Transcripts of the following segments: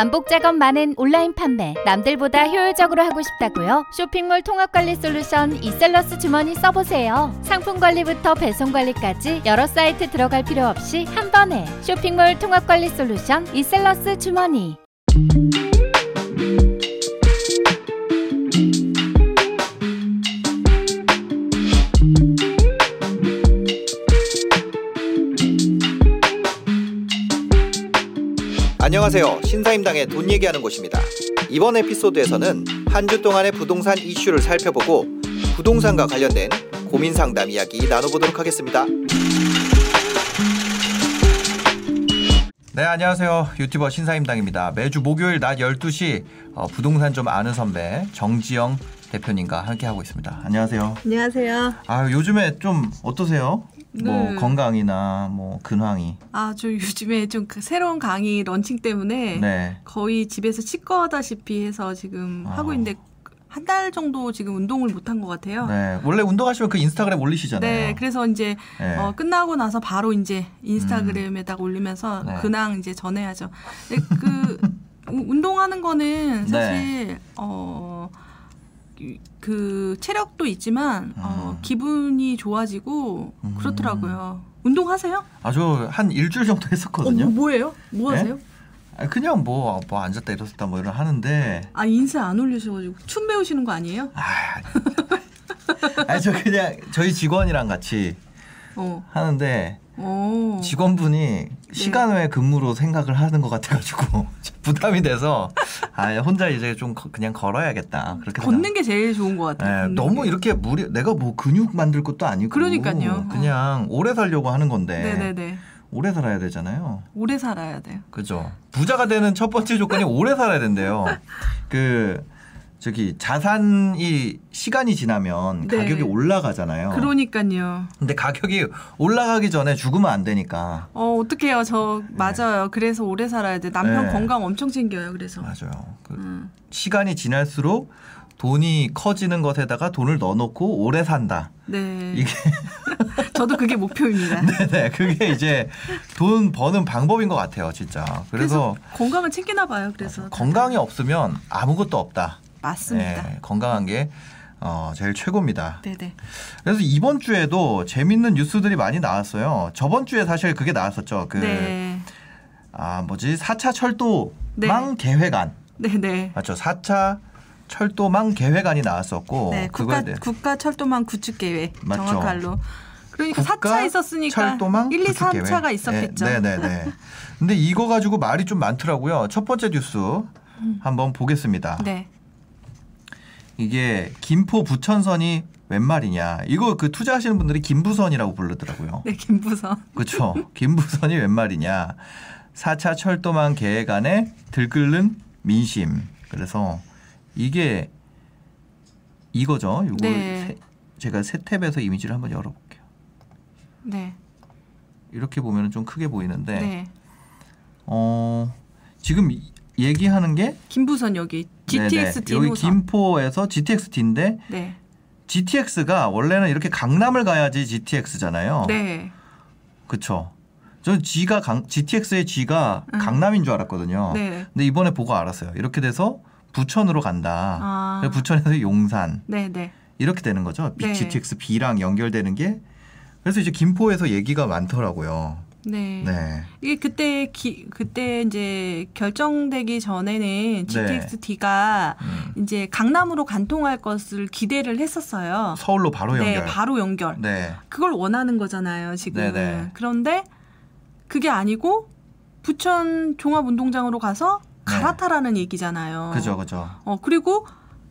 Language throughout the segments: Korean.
반복 작업 많은 온라인 판매 남들보다 효율적으로 하고 싶다고요? 쇼핑몰 통합 관리 솔루션 이셀러스 주머니 써보세요. 상품 관리부터 배송 관리까지 여러 사이트 들어갈 필요 없이 한 번에 쇼핑몰 통합 관리 솔루션 이셀러스 주머니. 안녕하세요. 신사임당의 돈 얘기하는 곳입니다. 이번 에피소드에서는 한 주 동안의 부동산 이슈를 살펴보고 부동산과 관련된 고민 상담 이야기 나눠보도록 하겠습니다. 네, 안녕하세요. 유튜버 신사임당입니다. 매주 목요일 낮 12시 어, 부동산 좀 아는 선배 정지영 대표님과 함께하고 있습니다. 안녕하세요. 안녕하세요. 아, 요즘에 좀 어떠세요? 뭐 네. 건강이나 뭐 근황이. 아, 저 요즘에 좀 그 새로운 강의 런칭 때문에 네. 거의 집에서 치과하다시피 해서 지금 아. 하고 있는데 한 달 정도 지금 운동을 못한 것 같아요. 네. 원래 운동하시면 그 인스타그램 올리시잖아요. 네, 그래서 이제 네. 어, 끝나고 나서 바로 이제 인스타그램에다가 올리면서 네. 근황 이제 전해야죠. 근데 그 우- 운동하는 거는 네. 사실 어. 이- 그 체력도 있지만 어, 음. 기분이 좋아지고 음. 그렇더라고요. 운동하세요? 아주 한 일주일 정도 어, 했었거든요. 뭐, 뭐예요? 뭐 네? 하세요? 아, 그냥 뭐, 뭐 앉았다 일어섰다 뭐 이런 하는데. 아 인사 안 올리셔가지고 춤 배우시는 거 아니에요? 아, 저 그냥 저희 직원이랑 같이 어. 하는데 어. 직원분이 시간 외 근무로 생각을 하는 것 같아가지고 부담이 돼서 아 혼자 이제 좀 거- 그냥 걸어야겠다 그렇게 걷는 게 제일 좋은 것 같아요. 네, 너무 게. 이렇게 무리 내가 뭐 근육 만들 것도 아니고 그러니까요. 그냥 오래 살려고 하는 건데 네네네. 오래 살아야 되잖아요. 오래 살아야 돼요. 그죠. 부자가 되는 첫 번째 조건이 오래 살아야 된대요. 그 저기 자산이 시간이 지나면 네. 가격이 올라가잖아요. 그러니까요. 근데 가격이 올라가기 전에 죽으면 안 되니까. 어 어떡해요. 저 맞아요. 그래서 오래 살아야 돼. 남편 네. 건강 엄청 챙겨요. 그래서. 맞아요. 그 음. 시간이 지날수록 돈이 커지는 것에다가 돈을 넣어놓고 오래 산다. 네. 이게 저도 그게 목표입니다. 네네 그게 이제 돈 버는 방법인 것 같아요, 진짜. 그래서, 그래서 건강을 챙기나 봐요. 그래서 건강이 없으면 아무것도 없다. 맞습니다. 네, 건강한 게 어, 제일 최고입니다. 네네. 그래서 이번 주에도 재밌는 뉴스들이 많이 나왔어요. 저번 주에 사실 그게 나왔었죠. 그, 네. 아, 뭐지? 4차 철도망 네. 계획안. 네네. 맞죠. 4차 철도망 계획안이 나왔었고. 네. 국가 국가 철도망 구축 계획 맞죠. 정확할로. 그러니까 국가 4차 있었으니까 철도망 1, 2, 구축 계획. 3차가 있었겠죠. 네, 네, 네. 근데 이거 가지고 말이 좀 많더라고요. 첫 번째 뉴스 한번 보겠습니다. 네. 이게 김포 부천선이 웬 말이냐. 이거 그 투자하시는 분들이 김부선이라고 부르더라고요. 네, 김부선. 그렇죠. 김부선이 웬 말이냐. 4차 철도망 계획 안에 들끓는 민심. 그래서 이게 이거죠. 이거 네. 세- 제가 새 탭에서 이미지를 한번 열어볼게요. 네. 이렇게 보면 좀 크게 보이는데 네. 어 지금 이- 얘기하는 게 김부선 여기 GTX 네네. 여기. 김포에서 GTX-D인데 네. GTX가 원래는 이렇게 강남을 가야지 GTX잖아요. 네. 그쵸. 저는 G가 강, GTX의 G가 음. 강남인 줄 알았거든요. 네. 근데 이번에 보고 알았어요. 이렇게 돼서 부천으로 간다. 아. 부천에서 용산 네, 네. 이렇게 되는 거죠. 네. GTX B랑 연결되는 게. 그래서 이제 김포에서 얘기가 많더라고요. 네. 네. 이게 그때 기, 그때 이제 결정되기 전에는 GTX D가 음. 이제 강남으로 간통할 것을 기대를 했었어요. 서울로 바로 연결. 네, 바로 연결. 네. 그걸 원하는 거잖아요, 지금. 네네. 그런데 그게 아니고 부천 종합운동장으로 가서 네. 갈아타라는 얘기잖아요. 그죠, 그죠. 어, 그리고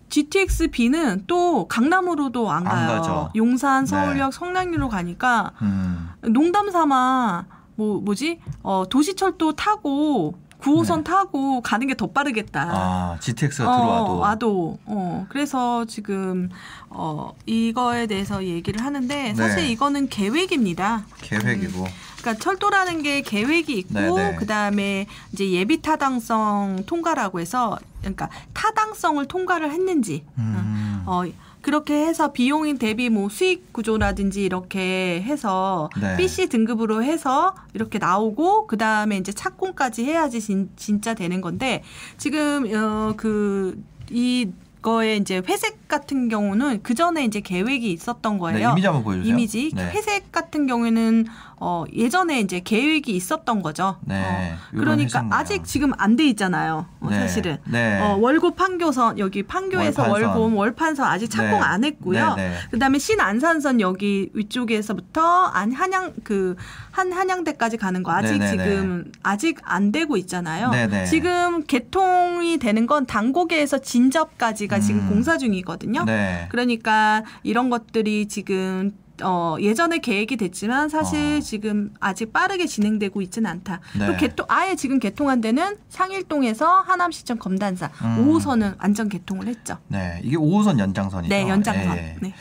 GTX B는 또 강남으로도 안안 가요. 가죠. 용산, 네. 서울역, 성남리로 가니까 음. 농담 삼아 뭐 뭐지? 어, 도시철도 타고 9호선 네. 타고 가는 게 더 빠르겠다. 아, GTX가 어, 들어와도. 와도. 어, 그래서 지금 어, 이거에 대해서 얘기를 하는데 사실 네. 이거는 계획입니다. 계획이고. 그러니까 철도라는 게 계획이 있고 네네. 그다음에 이제 예비 타당성 통과라고 해서 그러니까 타당성을 통과를 했는지 음. 어 그렇게 해서 비용인 대비 뭐 수익 구조라든지 이렇게 해서 네. BC 등급으로 해서 이렇게 나오고 그 다음에 이제 착공까지 해야지 진, 진짜 되는 건데 지금 어그 이 거에 이제 회색 같은 경우는 그 전에 이제 계획이 있었던 네, 거예요. 이미지 한번 보여주세요. 이미지 네. 회색 같은 경우에는 어 예전에 이제 계획이 있었던 거죠. 네, 어, 그러니까. 아직 지금 안 돼 있잖아요. 어, 네, 사실은. 네. 어, 월고 판교선 여기 판교에서 월판선. 월곰 월판선 아직 착공 네. 안 했고요. 네, 네. 그다음에 신안산선 여기 위쪽에서부터 안 한양 그 한 한양대까지 가는 거 아직 지금 아직 안 되고 있잖아요. 네, 네. 지금 개통이 되는 건 당고개에서 진접까지가 지금 음. 공사 중이거든요. 네. 그러니까 이런 것들이 지금 어 예전에 계획이 됐지만 사실 어. 지금 아직 빠르게 진행되고 있지는 않다. 네. 또 개통 아예 지금 개통한 데는 상일동에서 하남시청 검단사 음. 5호선은 안전 개통을 했죠. 네, 이게 5호선 연장선이죠. 네, 연장선. 예, 예. 네.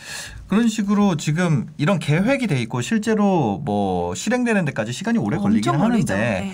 그런 식으로 지금 이런 계획이 돼 있고 실제로 뭐 실행되는 데까지 시간이 오래 걸리긴 엄청 걸리죠. 하는데 네.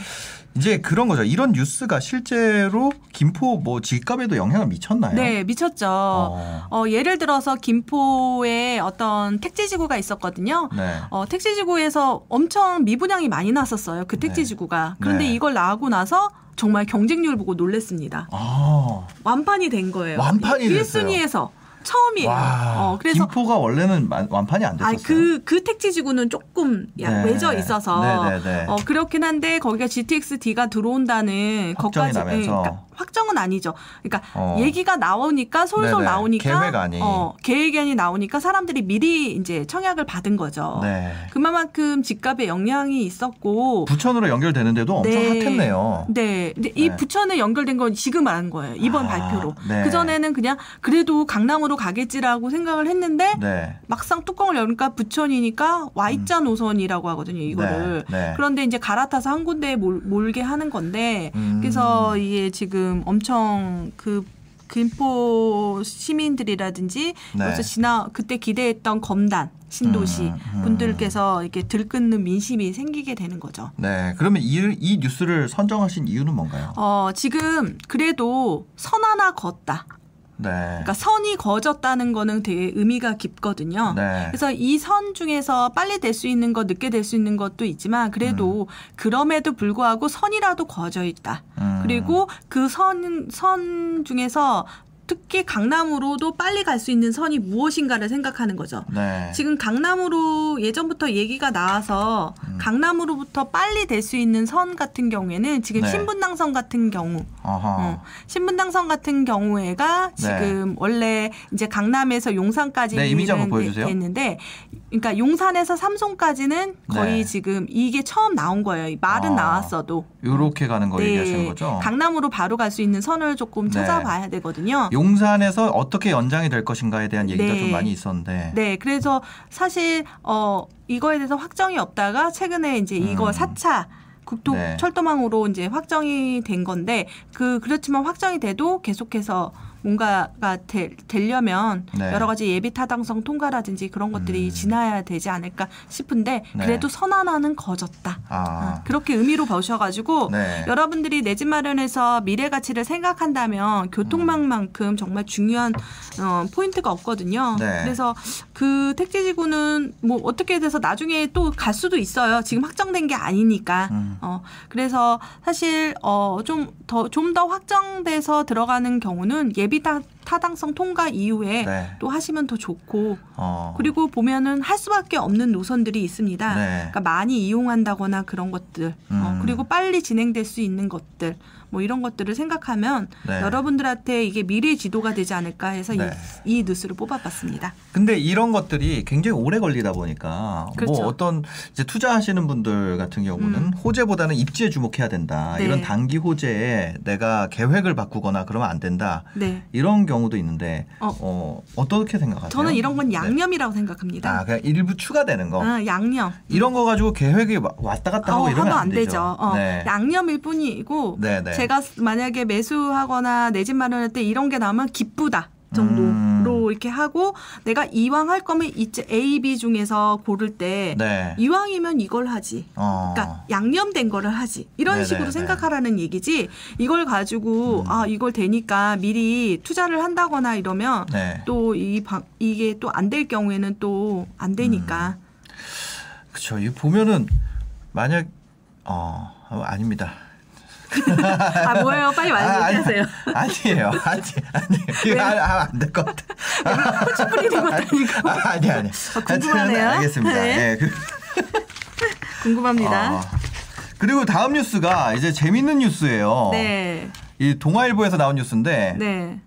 이제 그런 거죠. 이런 뉴스가 실제로 김포 뭐 집값에도 영향을 미쳤나요? 네, 미쳤죠. 어. 어, 예를 들어서 김포에 어떤 택지지구가 있었거든요. 네. 어, 택지지구에서 엄청 미분양이 많이 났었어요. 그 택지지구가. 그런데 네. 이걸 나오고 나서 정말 경쟁률 보고 놀랬습니다. 아. 완판이 된 거예요. 완판이 됐어요. 1순위에서 처음이에요. 와. 어, 그래서 김포가 원래는 만- 완판이 안 됐었어요. 아, 그, 그 택지지구는 조금 야, 네. 외져 있어서. 네, 네, 네. 어, 그렇긴 한데, 거기가 GTX-D가 들어온다는 확정이 것까지. 나면서. 그러니까 확정은 아니죠. 그러니까 어. 얘기가 나오니까 솔솔 네네. 나오니까. 계획안이. 어, 계획안이 나오니까 사람들이 미리 이제 청약을 받은 거죠. 네. 그만큼 집값에 영향이 있었고. 부천으로 연결되는데도 엄청 네. 핫했네요. 네. 근데 이 네. 부천에 연결된 건 지금 안 거예요. 이번 아, 발표로. 네. 그전에는 그냥 그래도 강남으로 가겠지라고 생각을 했는데 네. 막상 뚜껑을 열니까 부천이니까 Y자 노선이라고 하거든요, 이거를. 음. 네, 네. 그런데 이제 갈아타서 한 군데에 몰, 몰게 하는 건데, 음. 그래서 이게 지금 엄청 그 김포 시민들이라든지 네. 여기서 지나 그때 기대했던 검단 신도시 음, 음. 분들께서 이렇게 들끓는 민심이 생기게 되는 거죠. 네. 그러면 이, 이 뉴스를 선정하신 이유는 뭔가요? 어, 지금 그래도 선 하나 걷다. 네. 그러니까 선이 거졌다는 거는 되게 의미가 깊거든요. 네. 그래서 이 선 중에서 빨리 될 수 있는 것, 늦게 될 수 있는 것도 있지만 그래도 그럼에도 불구하고 선이라도 거져 있다. 음. 그리고 그 선, 선 중에서 특히 강남으로도 빨리 갈 수 있는 선이 무엇인가를 생각하는 거죠. 네. 지금 강남으로 예전부터 얘기가 나와서 음. 강남으로부터 빨리 될 수 있는 선 같은 경우에는 지금 네. 신분당선 같은 경우. 어, 신분당선 같은 경우에가 지금 원래 이제 강남에서 용산까지 네, 이미지 한번 보여주세요. 됐는데, 그러니까 용산에서 삼송까지는 거의 네. 지금 이게 처음 나온 거예요. 이 말은 아, 나왔어도. 요렇게 가는 거 얘기하시는 거죠? 네. 강남으로 바로 갈 수 있는 선을 조금 네. 찾아봐야 되거든요. 용산에서 어떻게 연장이 될 것인가에 대한 얘기가 네. 좀 많이 있었는데. 네, 그래서 사실 어 이거에 대해서 확정이 없다가 최근에 이제 이거 음. 사 4차 국토 네. 철도망으로 이제 확정이 된 건데 그 그렇지만 확정이 돼도 계속해서 뭔가가 되, 되려면 네. 여러 가지 예비 타당성 통과라든지 그런 것들이 음. 지나야 되지 않을까 싶은데 네. 그래도 선언하는 거졌다. 아. 어, 그렇게 의미로 보셔가지고 네. 여러분들이 내 집 마련해서 미래 가치를 생각한다면 교통망만큼 정말 중요한 어, 포인트가 없거든요. 네. 그래서 그 택지지구는 뭐 어떻게 돼서 나중에 또 갈 수도 있어요. 지금 확정된 게 아니니까. 음. 어, 그래서 사실 어, 좀더좀더 확정돼서 들어가는 경우는 예비 타, 타당성 통과 이후에 네. 또 하시면 더 좋고 어. 그리고 보면은 할 수밖에 없는 노선들이 있습니다. 네. 그러니까 많이 이용한다거나 그런 것들, 음. 어, 그리고 빨리 진행될 수 있는 것들, 뭐 이런 것들을 생각하면 네. 여러분들한테 이게 미래 지도가 되지 않을까 해서 네. 이, 이 뉴스를 뽑아봤습니다. 근데 이런 것들이 굉장히 오래 걸리다 보니까 그렇죠. 뭐 어떤 이제 투자하시는 분들 같은 경우는 음. 호재보다는 입지에 주목해야 된다. 네. 이런 단기 호재에 내가 계획을 바꾸거나 그러면 안 된다. 네, 이런 경우도 있는데 어, 어. 어 떻게 생각하세요? 저는 이런 건 네. 양념이라고 생각합니다. 아, 그냥 일부 추가되는 거. 아, 양념. 이런 거 가지고 계획이 와- 왔다 갔다 하고 어, 이러면 안 안 되죠. 되죠. 어, 네. 양념일 뿐이고 네, 네. 제가 만약에 매수하거나 내 집 마련할 때 이런 게 나오면 기쁘다. 정도로 음. 이렇게 하고 내가 이왕 할 거면 이제 A, B 중에서 고를 때 네. 이왕이면 이걸 하지. 어. 그러니까 양념된 거를 하지. 이런 네네네. 식으로 생각하라는 얘기지. 이걸 가지고 음. 아 이걸 되니까 미리 투자를 한다거나 이러면 네. 또이 이게 또 안 될 경우에는 또 안 되니까. 그렇죠. 이 보면은 만약 어 어, 아닙니다. 아 뭐예요? 빨리 아, 아니, 말씀하세요. 아니에요. 아니 아니 이거 안될 것 같아. 고추 뿌리는 아, 아니 아니. 궁금하네요. 하여튼 알겠습니다. 네. 예, 그, 궁금합니다. 어. 그리고 다음 뉴스가 이제 재밌는 뉴스예요. 네, 이 동아일보에서 나온 뉴스인데 네,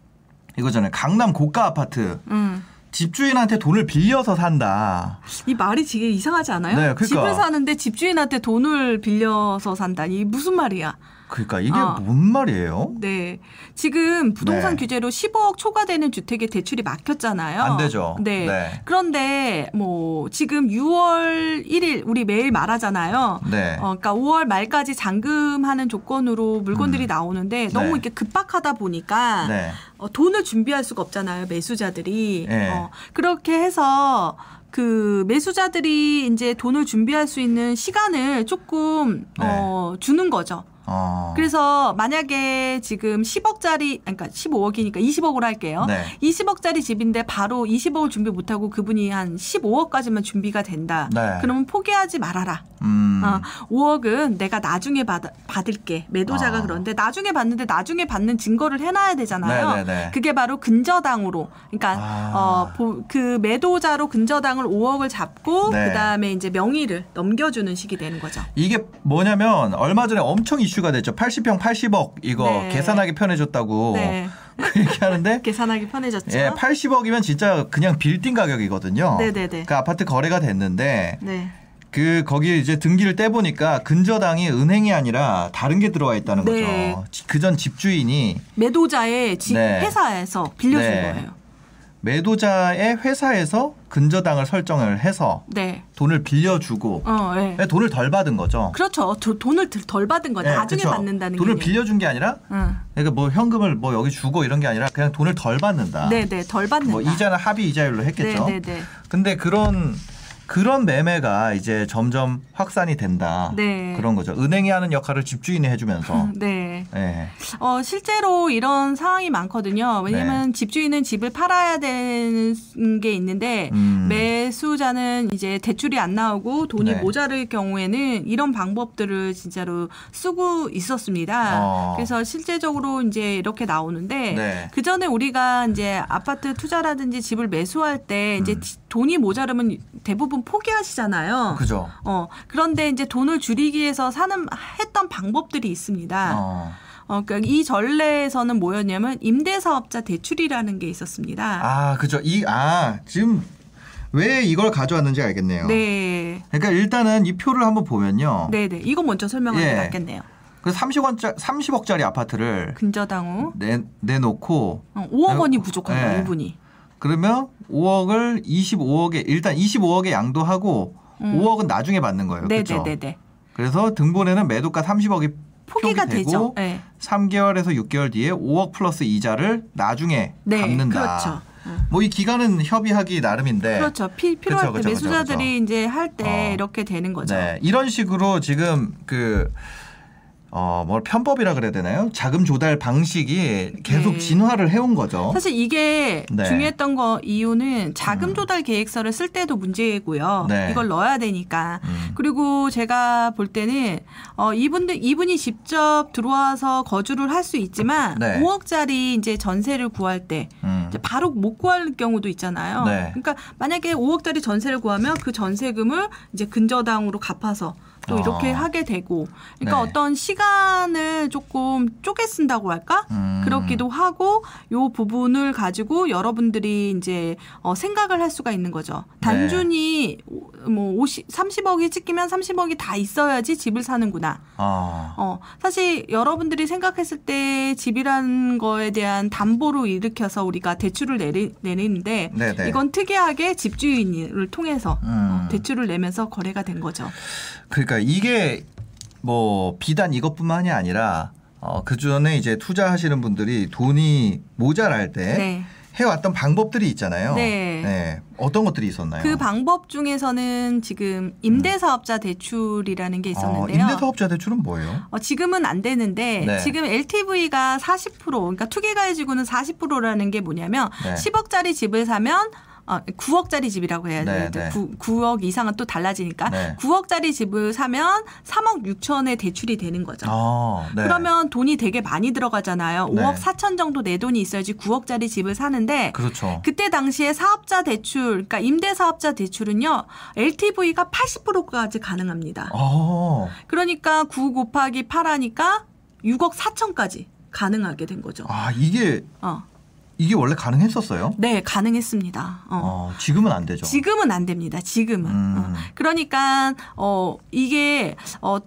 이거잖아요. 강남 고가 아파트 음. 집주인한테 돈을 빌려서 산다. 이 말이 되게 이상하지 않아요? 네, 그러니까. 집을 사는데 집주인한테 돈을 빌려서 산다니 무슨 말이야? 그러니까 이게 어. 뭔 말이에요? 네. 지금 부동산 네. 규제로 15억 초과되는 주택의 대출이 막혔잖아요. 안 되죠. 네. 네. 그런데 뭐 지금 6월 1일 우리 매일 말하잖아요. 네. 어, 그러니까 5월 말까지 잔금하는 조건으로 물건들이 음. 나오는데 너무 네. 이렇게 급박하다 보니까 네. 어, 돈을 준비할 수가 없잖아요 매수자들이 네. 어, 그렇게 해서 그 매수자들이 이제 돈을 준비할 수 있는 시간을 조금 네. 어, 주는 거죠. 어. 그래서 만약에 지금 10억짜리 그러니까 15억이니까 20억으로 할게요. 네. 20억짜리 집인데 바로 20억을 준비 못하고 그분이 한 15억까지만 준비가 된다. 네. 그러면 포기하지 말아라. 음. 어, 5억은 내가 나중에 받, 받을게. 매도자가 아. 그런데 나중에 받는데 나중에 받는 증거를 해놔야 되잖아요. 네네네. 그게 바로 근저당으로. 그러니까 아. 어, 보- 그 매도자로 근저당을 5억을 잡고 네. 그다음에 이제 명의를 넘겨주는 식이 되는 거죠. 이게 뭐냐면 얼마 전에 엄청 이슈 가 됐죠. 80평 80억 이거 네. 계산하기 편해졌다고 네. 그 얘기하는데 계산하기 편해졌죠. 예, 80억이면 진짜 그냥 빌딩 가격이거든요. 네네네. 그 아파트 거래가 됐는데 네. 그 거기 이제 등기를 떼 보니까 근저당이 은행이 아니라 다른 게 들어와 있다는 네. 거죠. 그 전 집주인이 매도자의 집 네. 회사에서 빌려준 네. 거예요. 매도자의 회사에서 근저당을 설정을 해서 네. 돈을 빌려주고 어, 네. 돈을 덜 받은 거죠. 그렇죠. 도- 돈을 덜- 덜 받은 거예요. 네, 나중에 그쵸. 받는다는 돈을 개념. 빌려준 게 아니라 응. 그러니까 뭐 현금을 뭐 여기 주고 이런 게 아니라 그냥 돈을 덜 받는다. 네, 네, 덜 받는다. 뭐 이자는 합의 이자율로 했겠죠. 네, 네, 네. 근데 그런 그런 매매가 이제 점점 확산이 된다. 네. 그런 거죠. 은행이 하는 역할을 집주인이 해주면서. 네. 네. 어, 실제로 이런 상황이 많거든요. 왜냐면 집주인은 집을 팔아야 되는 게 있는데 음. 매수자는 이제 대출이 안 나오고 돈이 네. 모자랄 경우에는 이런 방법들을 진짜로 쓰고 있었습니다. 어. 그래서 실제적으로 이제 이렇게 나오는데 네. 그 전에 우리가 이제 아파트 투자라든지 집을 매수할 때 이제 음. 돈이 모자르면 대부분 포기하시잖아요. 그죠. 어, 그런데 이제 돈을 줄이기 위해서 사는 했던 방법들이 있습니다. 어. 어. 그러니까 이 전례에서는 뭐였냐면 임대사업자 대출이라는 게 있었습니다. 아, 그죠. 이, 아, 지금 왜 이걸 가져왔는지 알겠네요. 네. 그러니까 일단은 이 표를 한번 보면요. 네, 네. 이거 먼저 설명하는 게 예. 낫겠네요. 그 30원짜 30억짜리 아파트를 근저당 후 내, 내놓고 어, 5억 원이 네. 부족한 거예요, 이분이. 그러면 5억을 25억에 일단 25억에 양도하고 음. 5억은 나중에 받는 거예요. 네, 그렇죠? 네, 네, 네. 그래서 등본에는 매도가 30억이 포기가 되죠. 네. 3개월에서 6개월 뒤에 5억 플러스 이자를 나중에 네, 갚는다. 그렇죠. 음. 뭐이 기간은 협의하기 나름인데 그렇죠. 피, 필요할 그쵸, 때 그쵸, 매수자들이 이제 할때 어. 이렇게 되는 거죠. 네, 이런 식으로 지금 그 어, 뭘 편법이라 그래야 되나요? 자금 조달 방식이 계속 네. 진화를 해온 거죠. 사실 이게 네. 중요했던 거 이유는 자금 음. 조달 계획서를 쓸 때도 문제고요. 네. 이걸 넣어야 되니까. 음. 그리고 제가 볼 때는 어 이분들 이분이 직접 들어와서 거주를 할 수 있지만 네. 5억짜리 이제 전세를 구할 때 음. 이제 바로 못 구할 경우도 있잖아요. 네. 그러니까 만약에 5억짜리 전세를 구하면 그 전세금을 이제 근저당으로 갚아서 또 어. 이렇게 하게 되고 그러니까 네. 어떤 시간을 조금 쪼개 쓴다고 할까? 음. 그렇기도 하고 요 부분을 가지고 여러분들이 이제 어, 생각을 할 수가 있는 거죠. 네. 단순히 오- 뭐 50, 30억이 찍히면 30억이 다 있어야지 집을 사는구나. 아. 어, 사실 여러분들이 생각했을 때 집이라는 거에 대한 담보로 일으켜서 우리가 대출을 내리, 내리는데 네네. 이건 특이하게 집주인을 통해서 음. 어, 대출을 내면서 거래가 된 거죠. 그러니까 이게 뭐 비단 이것뿐만이 아니라 어, 그 전에 이제 투자하시는 분들이 돈이 모자랄 때 네. 해왔던 방법들이 있잖아요. 네. 어떤 것들이 있었나요? 그 방법 중에서는 지금 임대사업자 대출이라는 게 어, 있었는데요. 임대사업자 대출은 뭐예요? 어, 지금은 안 되는데 네. 지금 LTV가 40% 그러니까 투기가해지고는 40%라는 게 뭐냐면 네. 10억짜리 집을 사면 어, 9억짜리 집이라고 해야 네, 돼요. 네. 9, 억 이상은 또 달라지니까 네. 9억짜리 집을 사면 3억 6천에 대출이 되는 거죠. 아, 네. 그러면 돈이 되게 많이 들어가잖아요. 네. 5억 4천 정도 내 돈이 있어야지 9억짜리 집을 사는데 그렇죠. 그때 당시에 사업자 대출, 그러니까 임대 사업자 대출은요, LTV가 80%까지 가능합니다. 어. 그러니까 9 곱하기 8 하니까 6억 4천까지 가능하게 된 거죠. 아, 이게 어. 이게 원래 가능했었어요? 네, 가능했습니다. 어. 어, 지금은 안 되죠. 지금은 안 됩니다. 지금은. 음. 어. 그러니까 어 이게 어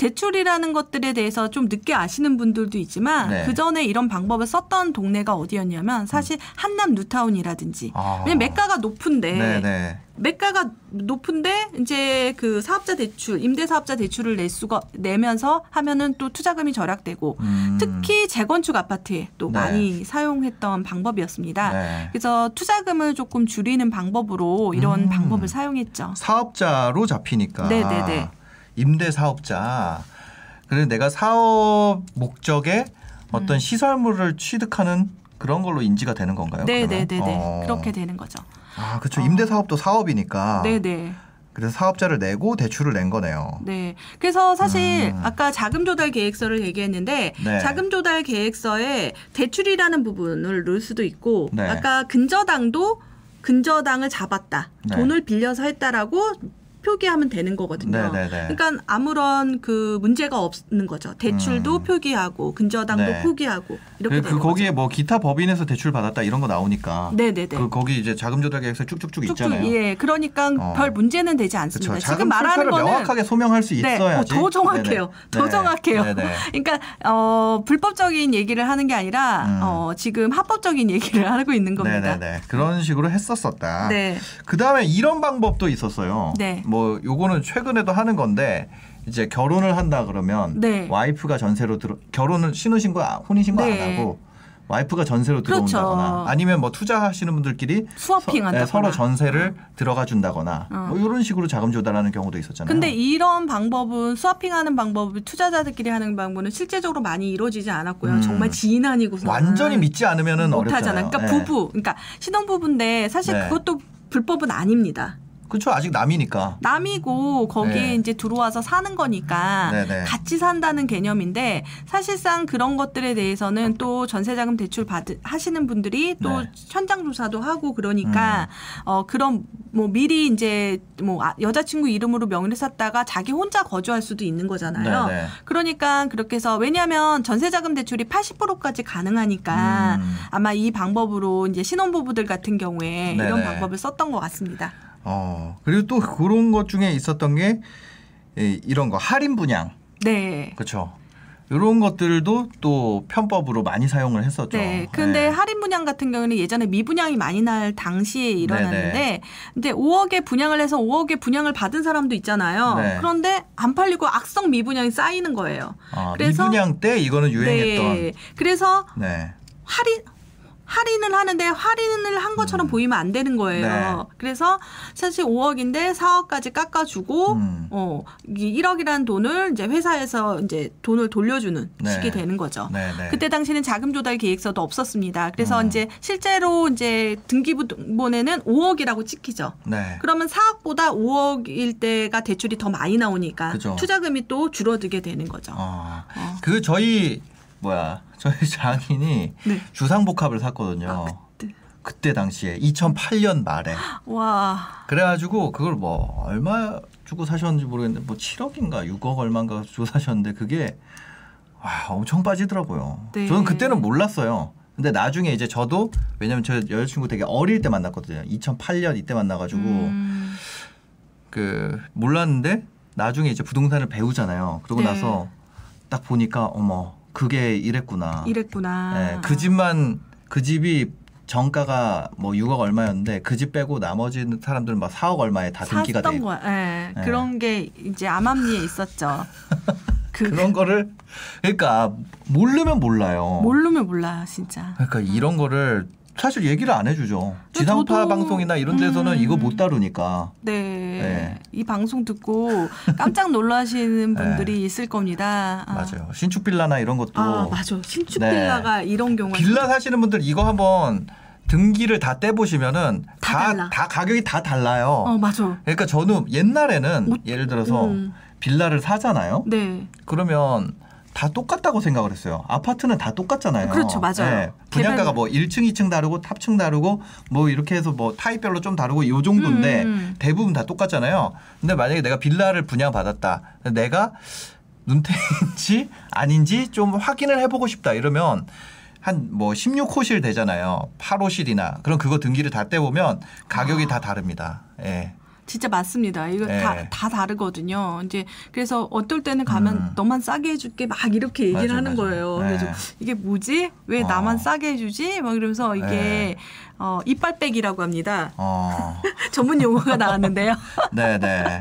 대출이라는 것들에 대해서 좀 늦게 아시는 분들도 있지만 네. 그 전에 이런 방법을 썼던 동네가 어디였냐면 사실 한남 뉴타운이라든지 아. 왜냐면 매가가 높은데 네, 네. 매가가 높은데 이제 그 사업자 대출, 임대 사업자 대출을 낼 수가 내면서 하면은 또 투자금이 절약되고 음. 특히 재건축 아파트에 또 네. 많이 사용했던 방법이었습니다. 네. 그래서 투자금을 조금 줄이는 방법으로 이런 음. 방법을 사용했죠. 사업자로 잡히니까. 네 네 네. 임대 사업자. 그래서 내가 사업 목적에 어떤 음. 시설물을 취득하는 그런 걸로 인지가 되는 건가요? 그러면? 네네 네네. 어. 그렇게 되는 거죠. 아, 그렇죠. 어. 임대 사업도 사업이니까. 네 네. 그래서 사업자를 내고 대출을 낸 거네요. 네. 그래서 사실 음. 아까 자금 조달 계획서를 얘기했는데 네. 자금 조달 계획서에 대출이라는 부분을 넣을 수도 있고 네. 아까 근저당도 근저당을 잡았다. 네. 돈을 빌려서 했다라고 표기하면 되는 거거든요. 네네네. 그러니까 아무런 그 문제가 없는 거죠. 대출도 음. 표기하고 근저당도 네. 표기하고 이렇게 그, 되는 그 거기에 거죠. 뭐 기타 법인에서 대출 받았다 이런 거 나오니까. 네네네. 그 거기 이제 자금 조달 계획서 쭉쭉쭉 쭉쭉 있잖아요. 예 그러니까 어. 별 문제는 되지 않습니다. 그렇죠. 지금 말하는 거는 명확하게 소명할 수 네, 있어야지. 어, 더 정확해요. 네네. 더 네. 정확해요. 그러니까 어, 불법적인 얘기를 하는 게 아니라 음. 어, 지금 합법적인 얘기를 하고 있는 겁니다. 네네네. 그런 식으로 했었었다. 네. 그 다음에 이런 방법도 있었어요. 네. 뭐 요거는 최근에도 하는 건데 이제 결혼을 한다 그러면 네. 와이프가 전세로 들어 결혼은 신혼신고 아- 혼인신고 네. 안 하고 와이프가 전세로 그렇죠. 들어온다거나 아니면 뭐 투자하시는 분들끼리 스와핑. 네, 서로 전세를 들어가 준다거나 어. 뭐 이런 식으로 자금 조달하는 경우도 있었잖아요. 근데 이런 방법은 스와핑하는 방법을 투자자들끼리 하는 방법은 실제적으로 많이 이루어지지 않았고요. 음. 정말 지인 아니고서 완전히 믿지 않으면은 못하잖아요. 그러니까 부부, 그러니까 신혼 부부인데 사실 네. 그것도 불법은 아닙니다. 그렇죠. 아직 남이니까. 남이고 거기에 네. 이제 들어와서 사는 거니까 네네. 같이 산다는 개념인데 사실상 그런 것들에 대해서는 또 전세자금 대출 받 하시는 분들이 또 네. 현장 조사도 하고 그러니까 음. 어 그런 뭐 미리 이제 뭐 아, 여자친구 이름으로 명의를 샀다가 자기 혼자 거주할 수도 있는 거잖아요. 네네. 그러니까 그렇게 해서 왜냐하면 전세자금 대출이 80%까지 가능하니까 음. 아마 이 방법으로 이제 신혼부부들 같은 경우에 이런 네네. 방법을 썼던 것 같습니다. 어 그리고 또 그런 것 중에 있었던 게 이- 이런 거 할인 분양. 네. 그렇죠. 이런 것들도 또 편법으로 많이 사용을 했었죠. 네. 근데 네. 할인 분양 같은 경우는 예전에 미분양이 많이 날 당시에 일어났는데 네네. 근데 5억에 분양을 해서 5억에 분양을 받은 사람도 있잖아요. 네. 그런데 안 팔리고 악성 미분양이 쌓이는 거예요. 아, 그래서- 미분양 때 이거는 유행했던. 네. 그래서 네. 할인 할인을 하는데 할인을 한 것처럼 음. 보이면 안 되는 거예요. 네. 그래서 사실 5억인데 4억까지 깎아주고 음. 어, 이 1억이라는 돈을 이제 회사에서 이제 돈을 돌려주는 네. 식이 되는 거죠. 네, 네. 그때 당시는 자금 조달 계획서도 없었습니다. 그래서 음. 이제 실제로 이제 등기부번에는 5억이라고 찍히죠. 네. 그러면 4억보다 5억일 때가 대출이 더 많이 나오니까 그죠. 투자금이 또 줄어들게 되는 거죠. 어. 어. 그 저희 뭐야 저희 장인이 네. 주상복합을 샀거든요. 아, 그때. 그때 당시에 2008년 말에 와. 그래가지고 그걸 뭐 얼마 주고 사셨는지 모르겠는데 뭐 7억인가 6억 얼마인가 주고 사셨는데 그게 와 엄청 빠지더라고요. 네. 저는 그때는 몰랐어요. 근데 나중에 이제 저도 왜냐면 저 여자친구 되게 어릴 때 만났거든요. 2008년 이때 만나가지고 음. 그 몰랐는데 나중에 이제 부동산을 배우잖아요. 그러고 네. 나서 딱 보니까 어머 그게 이랬구나. 이랬구나. 네, 그 집만 그 집이 정가가 뭐 6억 얼마였는데 그 집 빼고 나머지 사람들은 막 4억 얼마에 다 등기가 돼 거야. 예. 네. 그런 게 이제 암암리에 있었죠. 그 그런 거를 그러니까 모르면 몰라요. 모르면 몰라요, 진짜. 그러니까 이런 거를 사실 얘기를 안 해주죠. 지상파 방송이나 이런 데서는 음. 이거 못 다루니까. 네. 네. 이 방송 듣고 깜짝 놀라시는 분들이 있을 겁니다. 아. 맞아요. 신축 빌라나 이런 것도 아, 맞아. 신축 네. 빌라가 이런 경우가 빌라 사시는 분들 이거 한번 등기를 다 떼보시면은 다 다. 다 가격이 다 달라요. 어, 맞아. 그러니까 저는 옛날에는 옷- 예를 들어서 음. 빌라를 사잖아요. 네. 그러면 다 똑같다고 생각을 했어요. 아파트는 다 똑같잖아요. 그렇죠, 맞아요. 분양가가 개별- 뭐 1층, 2층 다르고 탑층 다르고 뭐 이렇게 해서 뭐 타입별로 좀 다르고 요 정도인데 음. 대부분 다 똑같잖아요. 근데 만약에 내가 빌라를 분양받았다. 내가 눈탱인지 아닌지 좀 확인을 해보고 싶다 이러면 한 뭐 16호실 되잖아요. 8호실이나 그럼 그거 등기를 다 떼보면 가격이 다 다릅니다. 예. 진짜 맞습니다. 이거 네. 다, 다 다르거든요. 이제 그래서 어떨 때는 가면 음. 너만 싸게 해줄게 막 이렇게 얘기를 맞아, 하는 맞아. 거예요. 네. 그래서 이게 뭐지? 왜 어. 나만 싸게 해주지? 막 이러면서 이게 네. 어, 이빨 빼기라고 합니다. 어. 전문 용어가 나왔는데요. 네, 네.